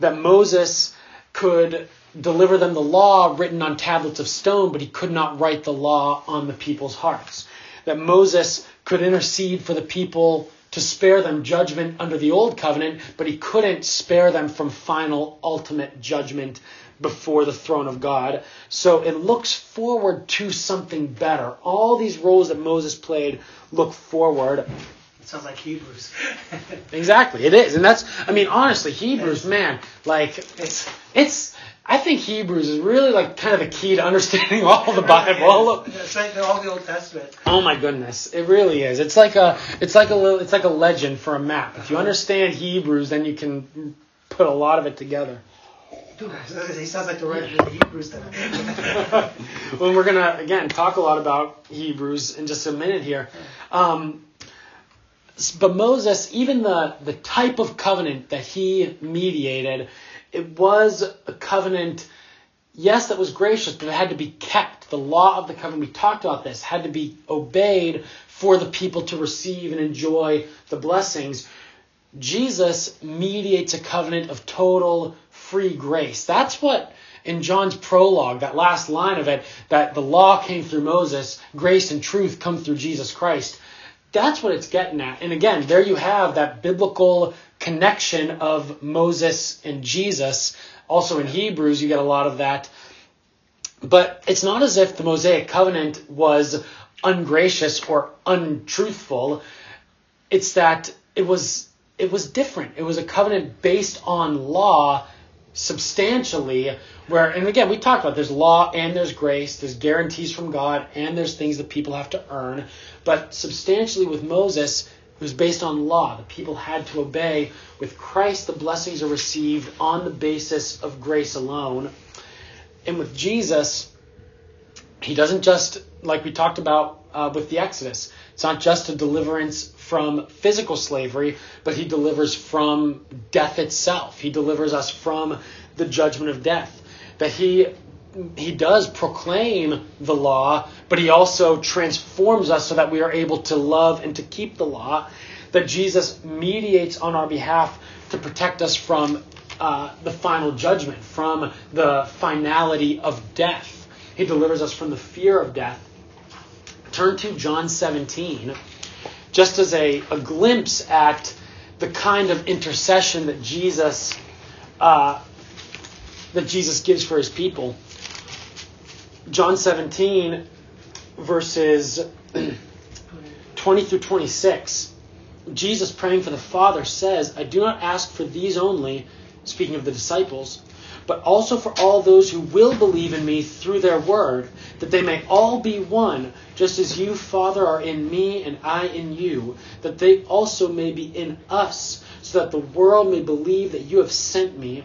That Moses could deliver them the law written on tablets of stone, but he could not write the law on the people's hearts. That Moses could intercede for the people to spare them judgment under the old covenant, but he couldn't spare them from final, ultimate judgment before the throne of God. So it looks forward to something better. All these roles that Moses played look forward. It sounds like Hebrews. exactly, it is, and that's. I mean, honestly, Hebrews, man, like it's it's. I think Hebrews is really like kind of the key to understanding all the Bible. It's like all the Old Testament. Oh my goodness, it really is. It's like a it's like a little, it's like a legend for a map. If you understand Hebrews, then you can put a lot of it together. Dude, He sounds like the writer of Hebrews. well, we're gonna again talk a lot about Hebrews in just a minute here. Um, but Moses, even the the type of covenant that he mediated, it was a covenant. Yes, that was gracious, but it had to be kept. The law of the covenant, we talked about this, had to be obeyed for the people to receive and enjoy the blessings. Jesus mediates a covenant of total free grace. That's what in John's prologue, that last line of it, that the law came through Moses, grace and truth come through Jesus Christ. That's what it's getting at. And again, there you have that biblical connection of Moses and Jesus. Also in Hebrews, you get a lot of that. But it's not as if the Mosaic covenant was ungracious or untruthful. It's that it was it was different. It was a covenant based on law substantially where and again we talked about there's law and there's grace there's guarantees from god and there's things that people have to earn. But substantially with moses it was based on law. The people had to obey. With christ the blessings are received on the basis of grace alone. And with jesus he doesn't just like we talked about uh, with the exodus. It's not just a deliverance from physical slavery, but he delivers from death itself. He delivers us from the judgment of death. That he he does proclaim the law, but he also transforms us so that we are able to love and to keep the law. That Jesus mediates on our behalf to protect us from uh, the final judgment, from the finality of death. He delivers us from the fear of death turn to John 17, just as a, a glimpse at the kind of intercession that Jesus uh, that Jesus gives for his people. John 17, verses 20 through 26. Jesus praying for the Father says, I do not ask for these only, speaking of the disciples, but also for all those who will believe in me through their word, that they may all be one, just as you, Father, are in me and I in you, that they also may be in us, so that the world may believe that you have sent me.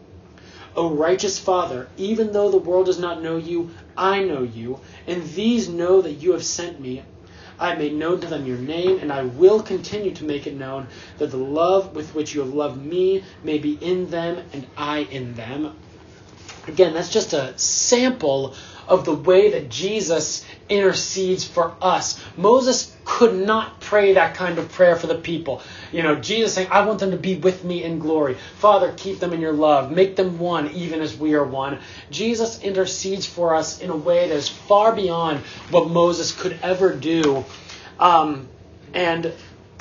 O righteous Father, even though the world does not know you, I know you, and these know that you have sent me. I made known to them your name, and I will continue to make it known, that the love with which you have loved me may be in them, and I in them. Again, that's just a sample of the way that Jesus intercedes for us. Moses could not pray that kind of prayer for the people. You know, Jesus saying, I want them to be with me in glory. Father, keep them in your love. Make them one, even as we are one. Jesus intercedes for us in a way that is far beyond what Moses could ever do. Um, and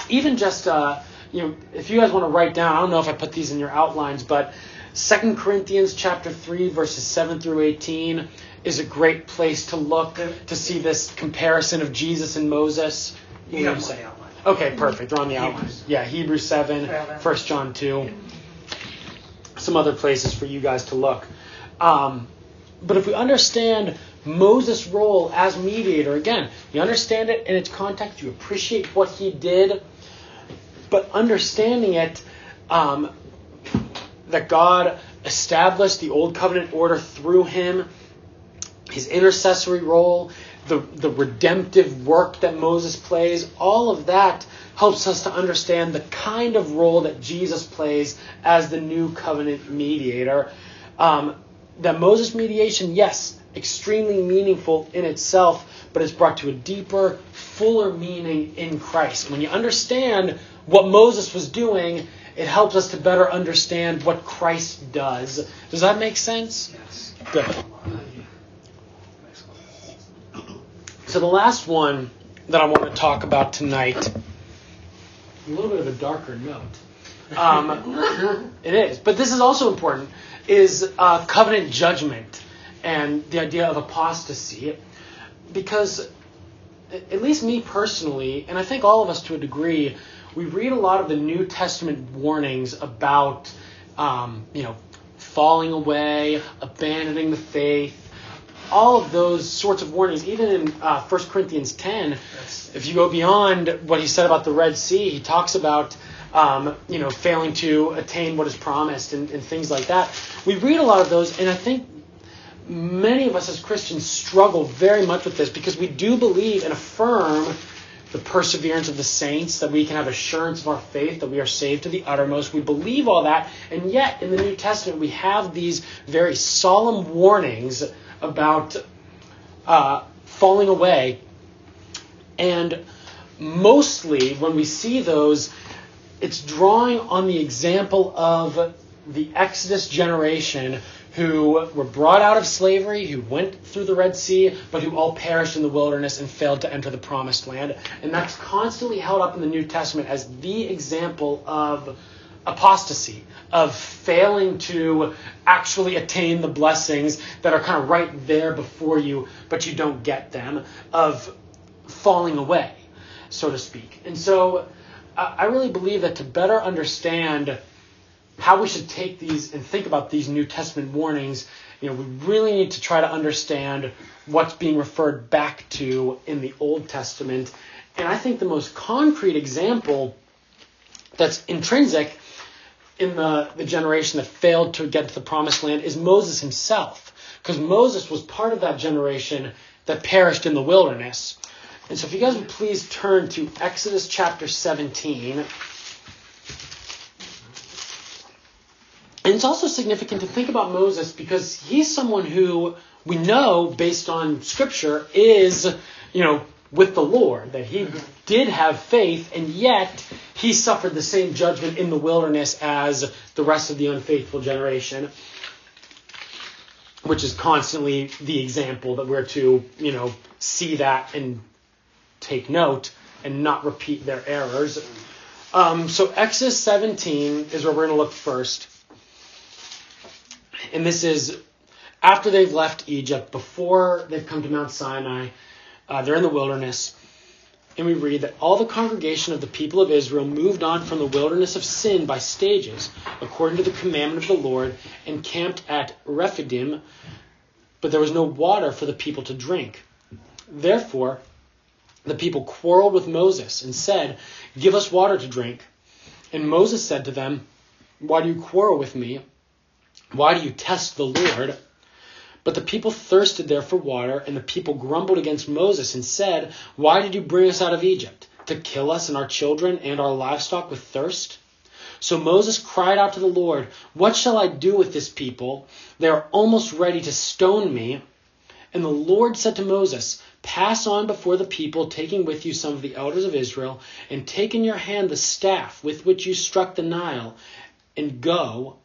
even just, uh, you know, if you guys want to write down, I don't know if I put these in your outlines, but 2 Corinthians chapter 3 verses 7 through 18 is a great place to look to see this comparison of Jesus and Moses. You have my outline. Okay, perfect. They're on the outline. Yeah, Hebrews 7, 1 John 2. Some other places for you guys to look. Um, but if we understand Moses' role as mediator, again, you understand it in its context, you appreciate what he did, but understanding it um, that God established the old covenant order through him, his intercessory role, the, the redemptive work that Moses plays, all of that helps us to understand the kind of role that Jesus plays as the new covenant mediator. Um, that Moses' mediation, yes, extremely meaningful in itself, but it's brought to a deeper, fuller meaning in Christ. When you understand what Moses was doing, it helps us to better understand what Christ does. Does that make sense? Yes. Good. So the last one that I want to talk about tonight, a little bit of a darker note. Um, it is, but this is also important. Is uh, covenant judgment and the idea of apostasy, because at least me personally, and I think all of us to a degree, we read a lot of the New Testament warnings about, um, you know, falling away, abandoning the faith, all of those sorts of warnings. Even in uh, 1 Corinthians 10, if you go beyond what he said about the Red Sea, he talks about, um, you know, failing to attain what is promised and, and things like that. We read a lot of those, and I think many of us as Christians struggle very much with this because we do believe and affirm the perseverance of the saints, that we can have assurance of our faith, that we are saved to the uttermost. We believe all that, and yet in the New Testament we have these very solemn warnings about uh, falling away. And mostly when we see those, it's drawing on the example of the Exodus generation who were brought out of slavery, who went through the Red Sea, but who all perished in the wilderness and failed to enter the promised land. And that's constantly held up in the New Testament as the example of apostasy, of failing to actually attain the blessings that are kind of right there before you, but you don't get them, of falling away, so to speak. And so I really believe that to better understand how we should take these and think about these New Testament warnings, you know, we really need to try to understand what's being referred back to in the Old Testament. And I think the most concrete example that's intrinsic in the, the generation that failed to get to the promised land is Moses himself. Because Moses was part of that generation that perished in the wilderness. And so if you guys would please turn to Exodus chapter 17. And it's also significant to think about Moses because he's someone who we know, based on Scripture, is, you know, with the Lord, that he did have faith, and yet he suffered the same judgment in the wilderness as the rest of the unfaithful generation, which is constantly the example that we're to, you know, see that and take note and not repeat their errors. Um, so Exodus 17 is where we're going to look first. And this is after they've left Egypt, before they've come to Mount Sinai. Uh, they're in the wilderness. And we read that all the congregation of the people of Israel moved on from the wilderness of sin by stages, according to the commandment of the Lord, and camped at Rephidim, but there was no water for the people to drink. Therefore, the people quarreled with Moses and said, Give us water to drink. And Moses said to them, Why do you quarrel with me? Why do you test the Lord? But the people thirsted there for water, and the people grumbled against Moses and said, Why did you bring us out of Egypt? To kill us and our children and our livestock with thirst? So Moses cried out to the Lord, What shall I do with this people? They are almost ready to stone me. And the Lord said to Moses, Pass on before the people, taking with you some of the elders of Israel, and take in your hand the staff with which you struck the Nile, and go.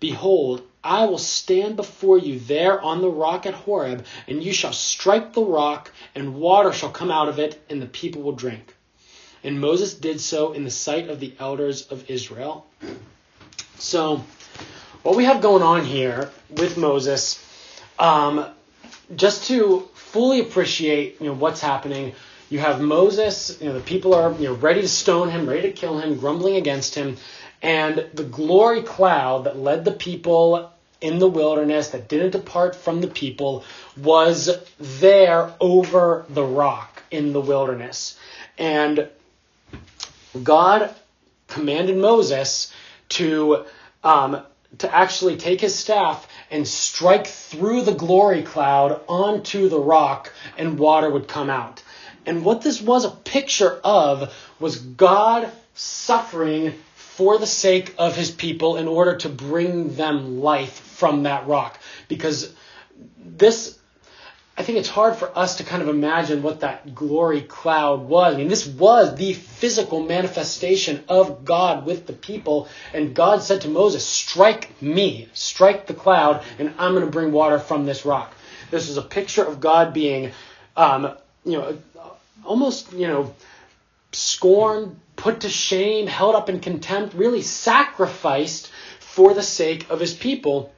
Behold, I will stand before you there on the rock at Horeb, and you shall strike the rock, and water shall come out of it, and the people will drink. And Moses did so in the sight of the elders of Israel. So, what we have going on here with Moses, um, just to fully appreciate you know what's happening, you have Moses. You know the people are you know ready to stone him, ready to kill him, grumbling against him. And the glory cloud that led the people in the wilderness, that didn't depart from the people, was there over the rock in the wilderness. And God commanded Moses to um, to actually take his staff and strike through the glory cloud onto the rock, and water would come out. And what this was a picture of was God suffering for the sake of his people in order to bring them life from that rock. Because this, I think it's hard for us to kind of imagine what that glory cloud was. I mean, this was the physical manifestation of God with the people. And God said to Moses, Strike me, strike the cloud, and I'm going to bring water from this rock. This is a picture of God being, um, you know, almost, you know, scorned, put to shame, held up in contempt, really sacrificed for the sake of his people.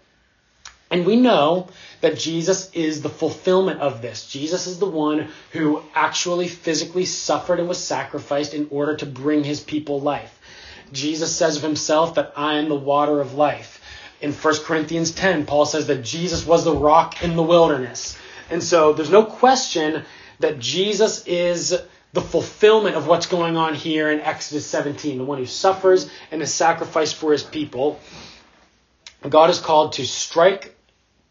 And we know that Jesus is the fulfillment of this. Jesus is the one who actually physically suffered and was sacrificed in order to bring his people life. Jesus says of himself that I am the water of life. In 1 Corinthians 10, Paul says that Jesus was the rock in the wilderness. And so there's no question that Jesus is the fulfillment of what's going on here in Exodus 17, the one who suffers and is sacrificed for his people. God is called to strike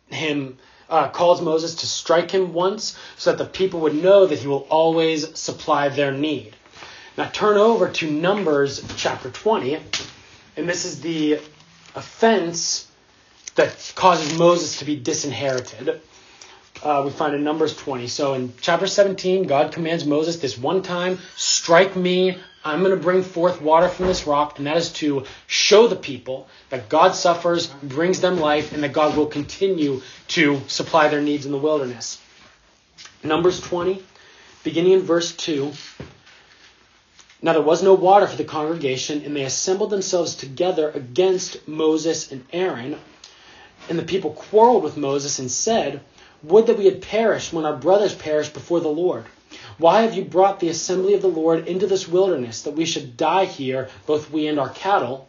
him, uh, calls Moses to strike him once so that the people would know that he will always supply their need. Now turn over to Numbers chapter 20, and this is the offense that causes Moses to be disinherited. Uh, we find in Numbers 20. So in chapter 17, God commands Moses this one time strike me. I'm going to bring forth water from this rock, and that is to show the people that God suffers, brings them life, and that God will continue to supply their needs in the wilderness. Numbers 20, beginning in verse 2. Now there was no water for the congregation, and they assembled themselves together against Moses and Aaron. And the people quarreled with Moses and said, Would that we had perished when our brothers perished before the Lord. Why have you brought the assembly of the Lord into this wilderness, that we should die here, both we and our cattle?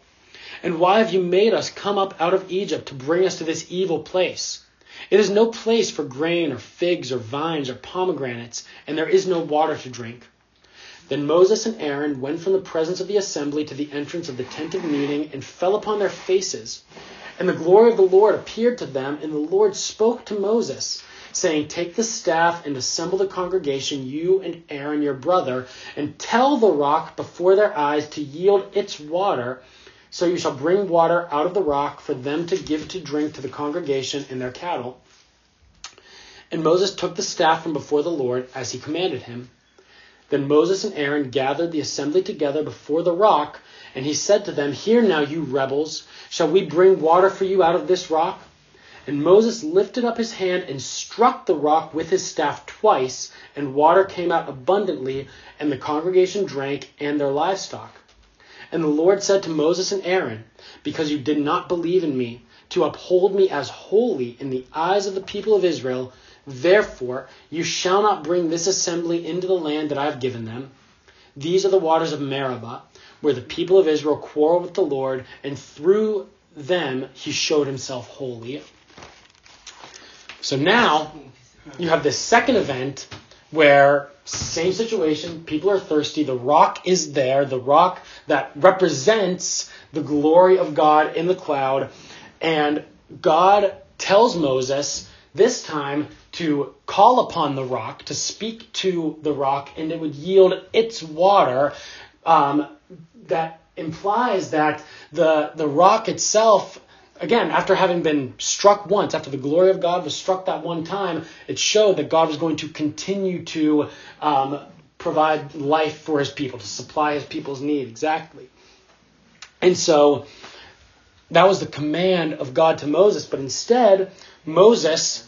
And why have you made us come up out of Egypt to bring us to this evil place? It is no place for grain or figs or vines or pomegranates, and there is no water to drink. Then Moses and Aaron went from the presence of the assembly to the entrance of the tent of meeting and fell upon their faces. And the glory of the Lord appeared to them, and the Lord spoke to Moses, saying, Take the staff and assemble the congregation, you and Aaron your brother, and tell the rock before their eyes to yield its water. So you shall bring water out of the rock for them to give to drink to the congregation and their cattle. And Moses took the staff from before the Lord, as he commanded him. Then Moses and Aaron gathered the assembly together before the rock, and he said to them, Hear now, you rebels, shall we bring water for you out of this rock? And Moses lifted up his hand and struck the rock with his staff twice, and water came out abundantly, and the congregation drank and their livestock. And the Lord said to Moses and Aaron, Because you did not believe in me, to uphold me as holy in the eyes of the people of Israel, Therefore, you shall not bring this assembly into the land that I have given them. These are the waters of Meribah, where the people of Israel quarreled with the Lord, and through them he showed himself holy. So now you have this second event where same situation, people are thirsty, the rock is there, the rock that represents the glory of God in the cloud, and God tells Moses this time to call upon the rock, to speak to the rock, and it would yield its water. Um, that implies that the, the rock itself, again, after having been struck once, after the glory of God was struck that one time, it showed that God was going to continue to um, provide life for his people, to supply his people's need. Exactly. And so that was the command of God to Moses, but instead, Moses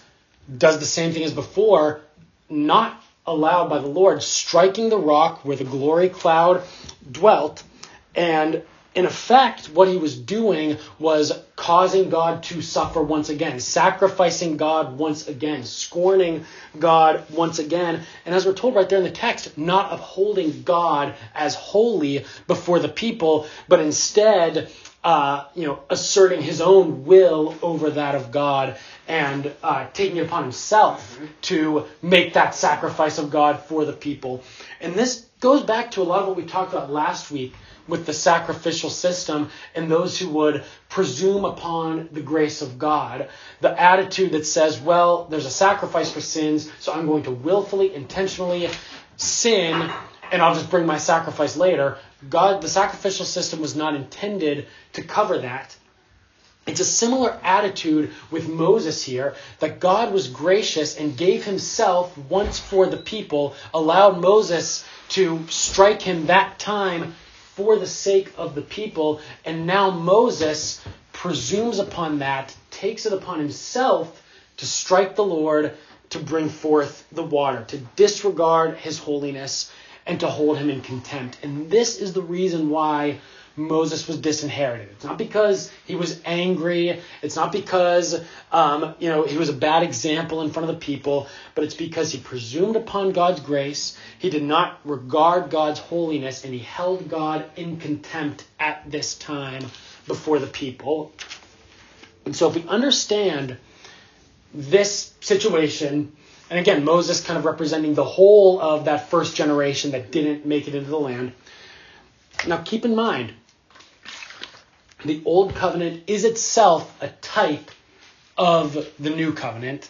does the same thing as before, not allowed by the Lord, striking the rock where the glory cloud dwelt. And in effect, what he was doing was causing God to suffer once again, sacrificing God once again, scorning God once again. And as we're told right there in the text, not upholding God as holy before the people, but instead, uh, you know, asserting his own will over that of God and uh, taking it upon himself to make that sacrifice of God for the people. And this goes back to a lot of what we talked about last week with the sacrificial system and those who would presume upon the grace of God. The attitude that says, well, there's a sacrifice for sins, so I'm going to willfully, intentionally sin, and I'll just bring my sacrifice later. God, the sacrificial system was not intended to cover that. It's a similar attitude with Moses here that God was gracious and gave himself once for the people, allowed Moses to strike him that time for the sake of the people, and now Moses presumes upon that, takes it upon himself to strike the Lord to bring forth the water, to disregard his holiness, and to hold him in contempt. And this is the reason why Moses was disinherited. It's not because he was angry. It's not because um, you know he was a bad example in front of the people, but it's because he presumed upon God's grace. He did not regard God's holiness, and he held God in contempt at this time before the people. And so, if we understand this situation, and again, Moses kind of representing the whole of that first generation that didn't make it into the land. Now, keep in mind, the Old Covenant is itself a type of the New Covenant.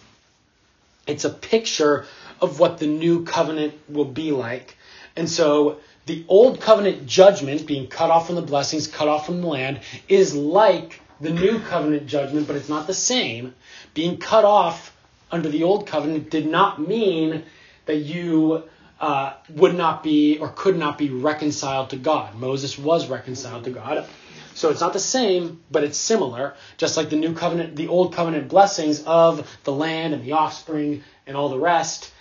It's a picture of what the New Covenant will be like. And so the Old Covenant judgment, being cut off from the blessings, cut off from the land, is like the New Covenant judgment, but it's not the same, being cut off under the old covenant did not mean that you uh, would not be or could not be reconciled to God. Moses was reconciled to God. So it's not the same, but it's similar, just like the new covenant, the old covenant blessings of the land and the offspring and all the rest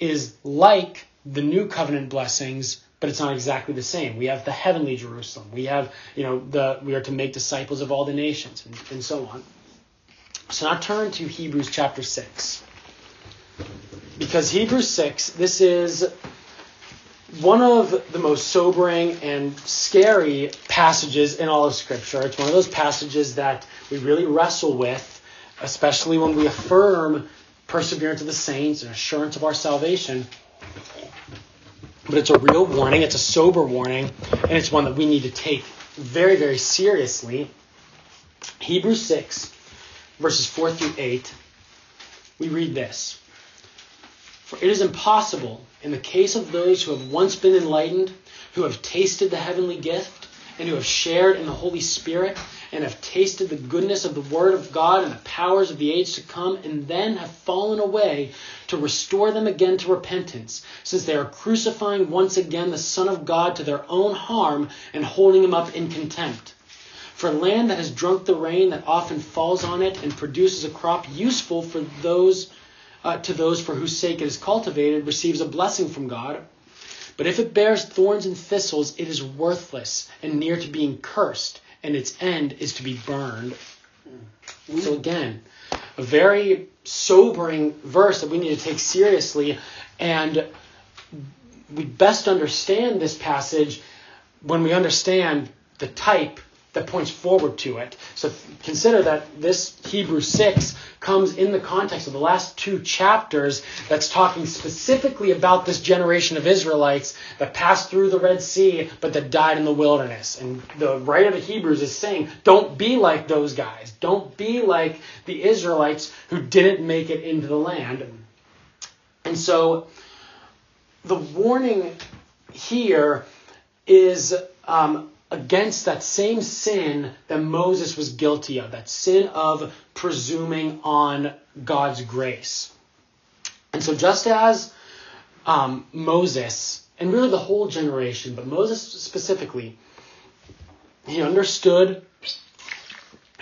is like the new covenant blessings, but it's not exactly the same. We have the heavenly Jerusalem. We have, you know, the we are to make disciples of all the nations and, and so on. So now turn to Hebrews chapter 6. Because Hebrews 6, this is one of the most sobering and scary passages in all of Scripture. It's one of those passages that we really wrestle with, especially when we affirm perseverance of the saints and assurance of our salvation. But it's a real warning, it's a sober warning, and it's one that we need to take very, very seriously. Hebrews 6, verses 4 through 8, we read this For it is impossible, in the case of those who have once been enlightened, who have tasted the heavenly gift, and who have shared in the Holy Spirit, and have tasted the goodness of the Word of God and the powers of the age to come, and then have fallen away, to restore them again to repentance, since they are crucifying once again the Son of God to their own harm and holding him up in contempt. For land that has drunk the rain that often falls on it and produces a crop useful for those uh, to those for whose sake it is cultivated receives a blessing from God. But if it bears thorns and thistles, it is worthless and near to being cursed, and its end is to be burned. So again, a very sobering verse that we need to take seriously, and we best understand this passage when we understand the type that points forward to it. So consider that this Hebrew 6 comes in the context of the last two chapters that's talking specifically about this generation of Israelites that passed through the Red Sea but that died in the wilderness. And the writer of the Hebrews is saying, don't be like those guys. Don't be like the Israelites who didn't make it into the land. And so the warning here is um, against that same sin that Moses was guilty of, that sin of presuming on God's grace. And so, just as um, Moses, and really the whole generation, but Moses specifically, he understood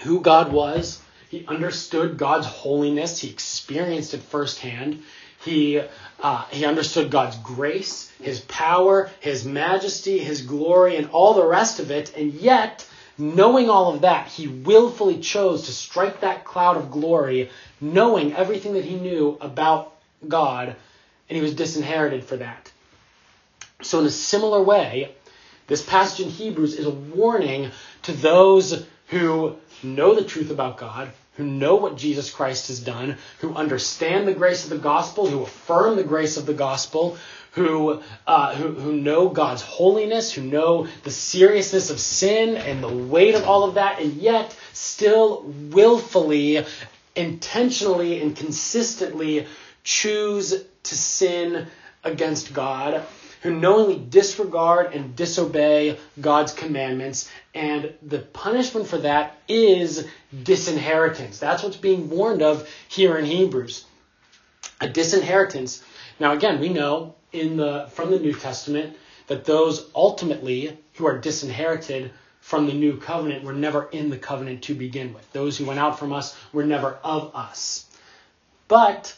who God was, he understood God's holiness, he experienced it firsthand. He, uh, he understood God's grace, His power, His majesty, His glory, and all the rest of it. And yet, knowing all of that, he willfully chose to strike that cloud of glory, knowing everything that he knew about God, and he was disinherited for that. So, in a similar way, this passage in Hebrews is a warning to those who know the truth about God, who know what Jesus Christ has done, who understand the grace of the gospel, who affirm the grace of the gospel, who, uh, who, who know God's holiness, who know the seriousness of sin and the weight of all of that, and yet still willfully, intentionally, and consistently choose to sin against God who knowingly disregard and disobey God's commandments. And the punishment for that is disinheritance. That's what's being warned of here in Hebrews. A disinheritance. Now, again, we know in the, from the New Testament that those ultimately who are disinherited from the new covenant were never in the covenant to begin with. Those who went out from us were never of us. But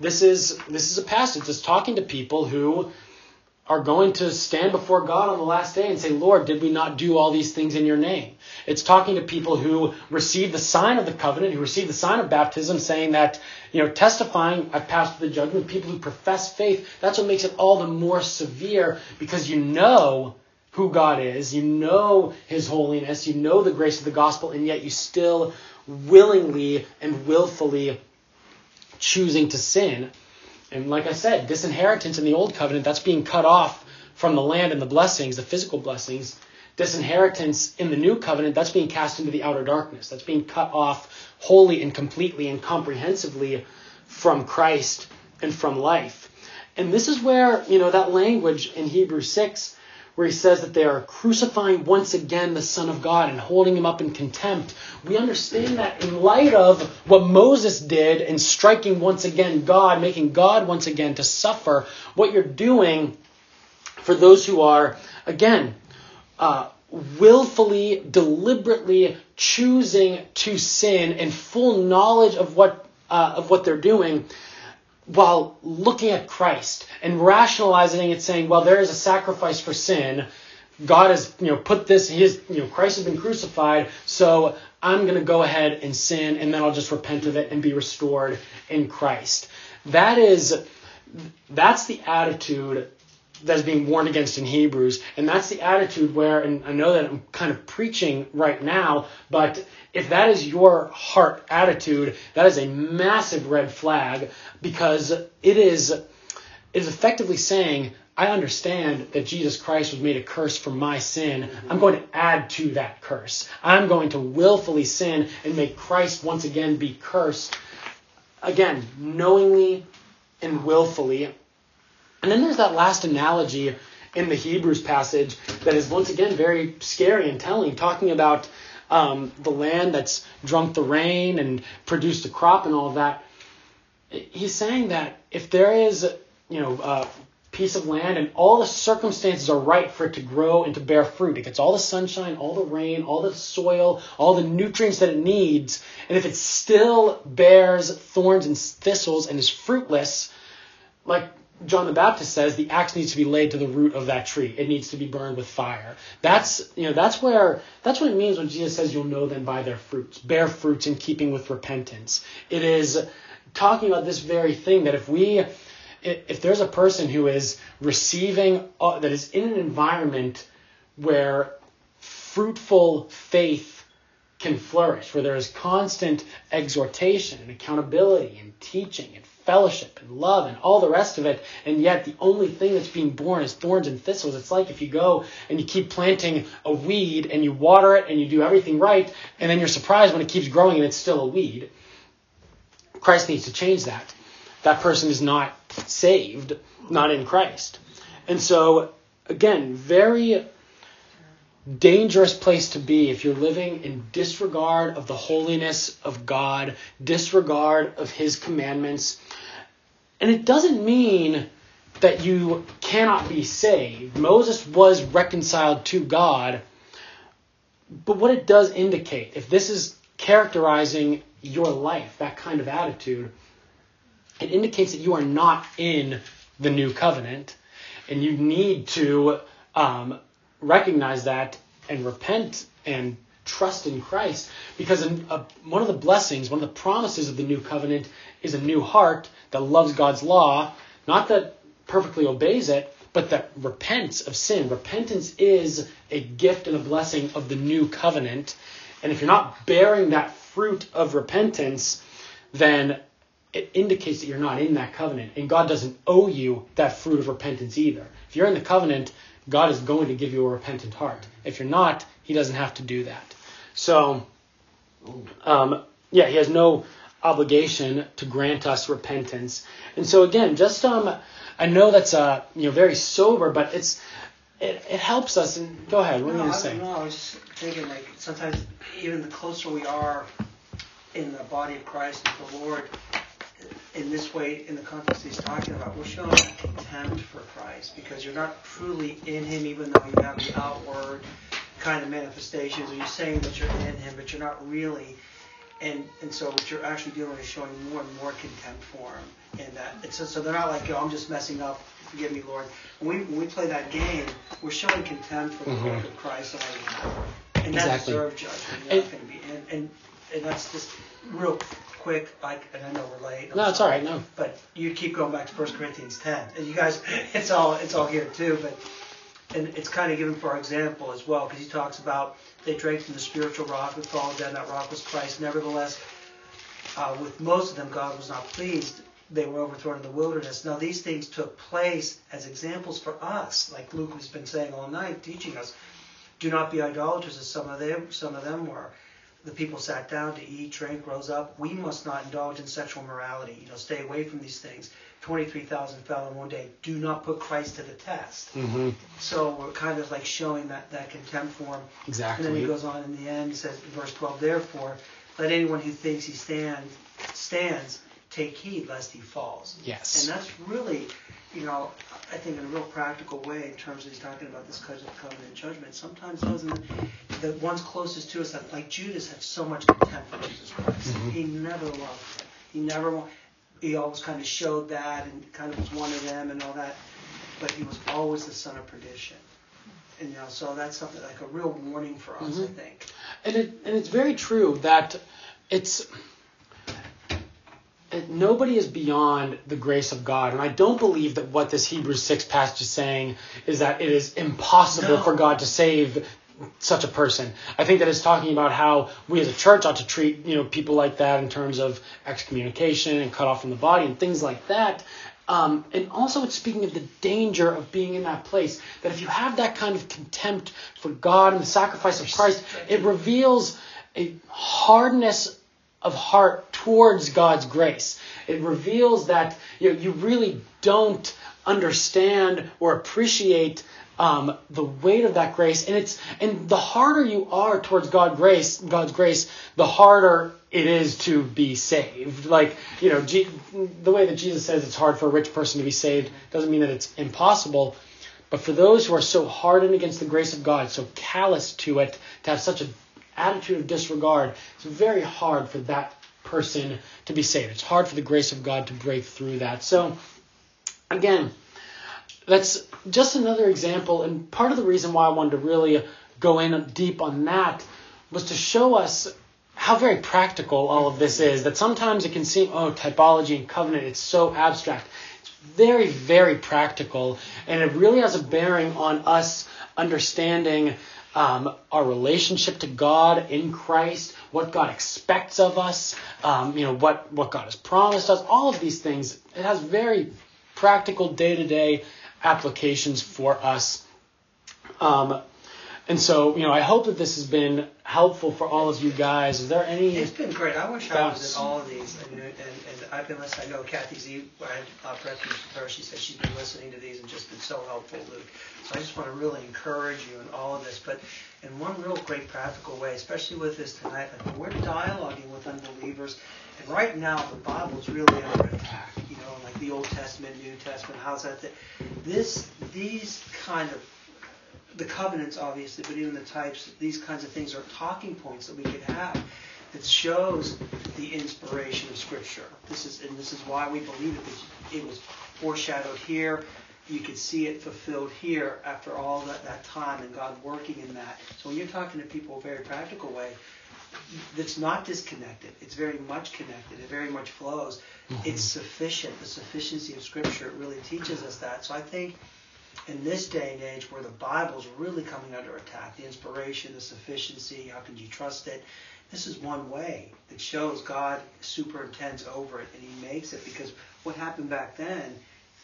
this is this is a passage that's talking to people who are going to stand before God on the last day and say, Lord, did we not do all these things in your name? It's talking to people who receive the sign of the covenant, who receive the sign of baptism, saying that, you know, testifying, I've passed the judgment, people who profess faith, that's what makes it all the more severe because you know who God is, you know his holiness, you know the grace of the gospel, and yet you still willingly and willfully choosing to sin. And like I said, disinheritance in the old covenant, that's being cut off from the land and the blessings, the physical blessings. Disinheritance in the new covenant, that's being cast into the outer darkness. That's being cut off wholly and completely and comprehensively from Christ and from life. And this is where, you know, that language in Hebrews 6 where he says that they are crucifying once again the Son of God and holding him up in contempt, we understand that in light of what Moses did in striking once again God, making God once again to suffer, what you're doing for those who are, again, uh, willfully, deliberately choosing to sin in full knowledge of what uh, of what they're doing, while looking at Christ and rationalizing it, saying, "Well, there is a sacrifice for sin. God has, you know, put this. His, you know, Christ has been crucified, so I'm going to go ahead and sin, and then I'll just repent of it and be restored in Christ." That is, that's the attitude that's being warned against in Hebrews. And that's the attitude where, and I know that I'm kind of preaching right now, but if that is your heart attitude, that is a massive red flag because it is, it is effectively saying, I understand that Jesus Christ was made a curse for my sin. Mm-hmm. I'm going to add to that curse. I'm going to willfully sin and make Christ once again be cursed. Again, knowingly and willfully and then there's that last analogy in the Hebrews passage that is once again very scary and telling, talking about um, the land that's drunk the rain and produced the crop and all that. He's saying that if there is, you know, a piece of land and all the circumstances are right for it to grow and to bear fruit, it gets all the sunshine, all the rain, all the soil, all the nutrients that it needs, and if it still bears thorns and thistles and is fruitless, like John the Baptist says the axe needs to be laid to the root of that tree. It needs to be burned with fire. That's you know that's where that's what it means when Jesus says you'll know them by their fruits. Bear fruits in keeping with repentance. It is talking about this very thing that if we if there's a person who is receiving uh, that is in an environment where fruitful faith can flourish, where there is constant exhortation and accountability and teaching and fellowship and love and all the rest of it, and yet the only thing that's being borne is thorns and thistles. It's like if you go and you keep planting a weed and you water it and you do everything right, and then you're surprised when it keeps growing and it's still a weed. Christ needs to change that. That person is not saved, not in Christ. And so, again, very dangerous place to be if you're living in disregard of the holiness of God, disregard of His commandments, and it doesn't mean that you cannot be saved. Moses was reconciled to God. But what it does indicate, if this is characterizing your life, that kind of attitude, it indicates that you are not in the new covenant. And you need to um, recognize that and repent and trust in Christ. Because in, uh, one of the blessings, one of the promises of the new covenant is a new heart that loves God's law, not that perfectly obeys it, but that repents of sin. Repentance is a gift and a blessing of the new covenant. And if you're not bearing that fruit of repentance, then it indicates that you're not in that covenant. And God doesn't owe you that fruit of repentance either. If you're in the covenant, God is going to give you a repentant heart. If you're not, He doesn't have to do that. So, um, yeah, He has no obligation to grant us repentance. And so again, just um, I know that's uh, you know very sober, but it's it, it helps us. And go ahead, what no, are you going to say? No, I was just thinking like sometimes even the closer we are in the body of Christ the Lord, in this way, in the context he's talking about, we're showing contempt for Christ because you're not truly in Him, even though you have the outward kind of manifestations, or you're saying that you're in Him, but you're not really. And and so what you're actually doing is showing more and more contempt for Him. And that it's so they're not like, yo, I'm just messing up. Forgive me, Lord. When we when we play that game, we're showing contempt for the Mhm. work of Christ on our behalf. And that Exactly. deserves judgment. You're not going to be. And, and and that's just real quick. Like, and I know we're late. I'm No, it's all right. No. But you keep going back to 1 Corinthians 10, and you guys, it's all it's all here too. But and it's kind of given for our example as well, because he talks about they drank from the spiritual rock that followed them. That rock was Christ. Nevertheless, uh, with most of them, God was not pleased. They were overthrown in the wilderness. Now these things took place as examples for us, like Luke has been saying all night, teaching us. Do not be idolaters, as some of them some of them were the people sat down to eat, drink, rose up. We must not indulge in sexual morality. You know, stay away from these things. 23,000 fell in one day. Do not put Christ to the test. hmm So we're kind of like showing that, that contempt for him. And then he goes on in the end, he says, verse 12, therefore, let anyone who thinks he stands, stands, take heed lest he falls. Yes. And that's really, you know, I think in a real practical way in terms of he's talking about this kind of covenant judgment. Sometimes those in the, the ones closest to us, like Judas, had so much contempt for Jesus Christ. Mhm. He never loved him. He never, he always kind of showed that and kind of was one of them and all that. But he was always the son of perdition. And you know, so that's something like a real warning for us, I Mhm. think. And it and it's very true that it's it, nobody is beyond the grace of God, and I don't believe that what this Hebrews six passage is saying is that it is impossible No. for God to save such a person. I think that it's talking about how we as a church ought to treat you know people like that in terms of excommunication and cut off from the body and things like that. Um, and also, it's speaking of the danger of being in that place. That if you have that kind of contempt for God and the sacrifice of Christ, it reveals a hardness of heart towards God's grace. It reveals that you, know, you really don't understand or appreciate um, the weight of that grace, and it's and the harder you are towards God grace, God's grace, the harder it is to be saved. Like you know, G, the way that Jesus says it's hard for a rich person to be saved doesn't mean that it's impossible. But for those who are so hardened against the grace of God, so callous to it, to have such an attitude of disregard, it's very hard for that person to be saved. It's hard for the grace of God to break through that. So, again, that's just another example, and part of the reason why I wanted to really go in deep on that was to show us how very practical all of this is. That sometimes it can seem, oh, typology and covenant, it's so abstract. It's very, very practical, and it really has a bearing on us understanding um, our relationship to God in Christ, what God expects of us, um, you know, what, what God has promised us, all of these things. It has very practical day to day applications for us. Um, and so, you know, I hope that this has been helpful for all of you guys. Is there any? It's been great. I wish I was Thoughts? at all of these. And, and, and I've been listening. I know Kathy Z, I had uh, refuge with her. She said she's been listening to these and just been so helpful, Luke. So I just want to really encourage you in all of this. But in one real great practical way, especially with this tonight, like we're dialoguing with unbelievers. And right now, the Bible's really under attack. You know, like the Old Testament, New Testament. How's that? This, these kind of the covenants, obviously, but even the types, these kinds of things are talking points that we could have that shows the inspiration of Scripture. This is, and this is why we believe it. It was foreshadowed here. You could see it fulfilled here after all that, that time and God working in that. So when you're talking to people a very practical way, that's not disconnected. It's very much connected. It very much flows. It's mm-hmm. sufficient. The sufficiency of Scripture really teaches us that. So I think in this day and age where the Bible's really coming under attack, the inspiration, the sufficiency, how can you trust it? This is one way that shows God superintends over it and He makes it because what happened back then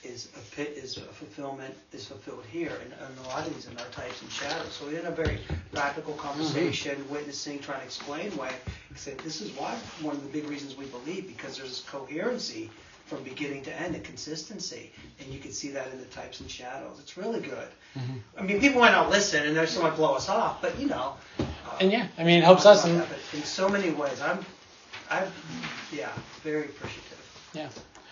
is a pit is a fulfillment is fulfilled here and, and a lot of these are types and shadows. So in a very practical conversation, mm-hmm. witnessing, trying to explain why he said this is why one of the big reasons we believe because there's this coherency from beginning to end, a consistency, and you can see that in the types and shadows. It's really good. I mean, people might not listen, and there's someone blow us off, but you know. Uh, And yeah, I mean, it helps us. That, in so many ways, I'm, I'm, yeah, very appreciative. yeah,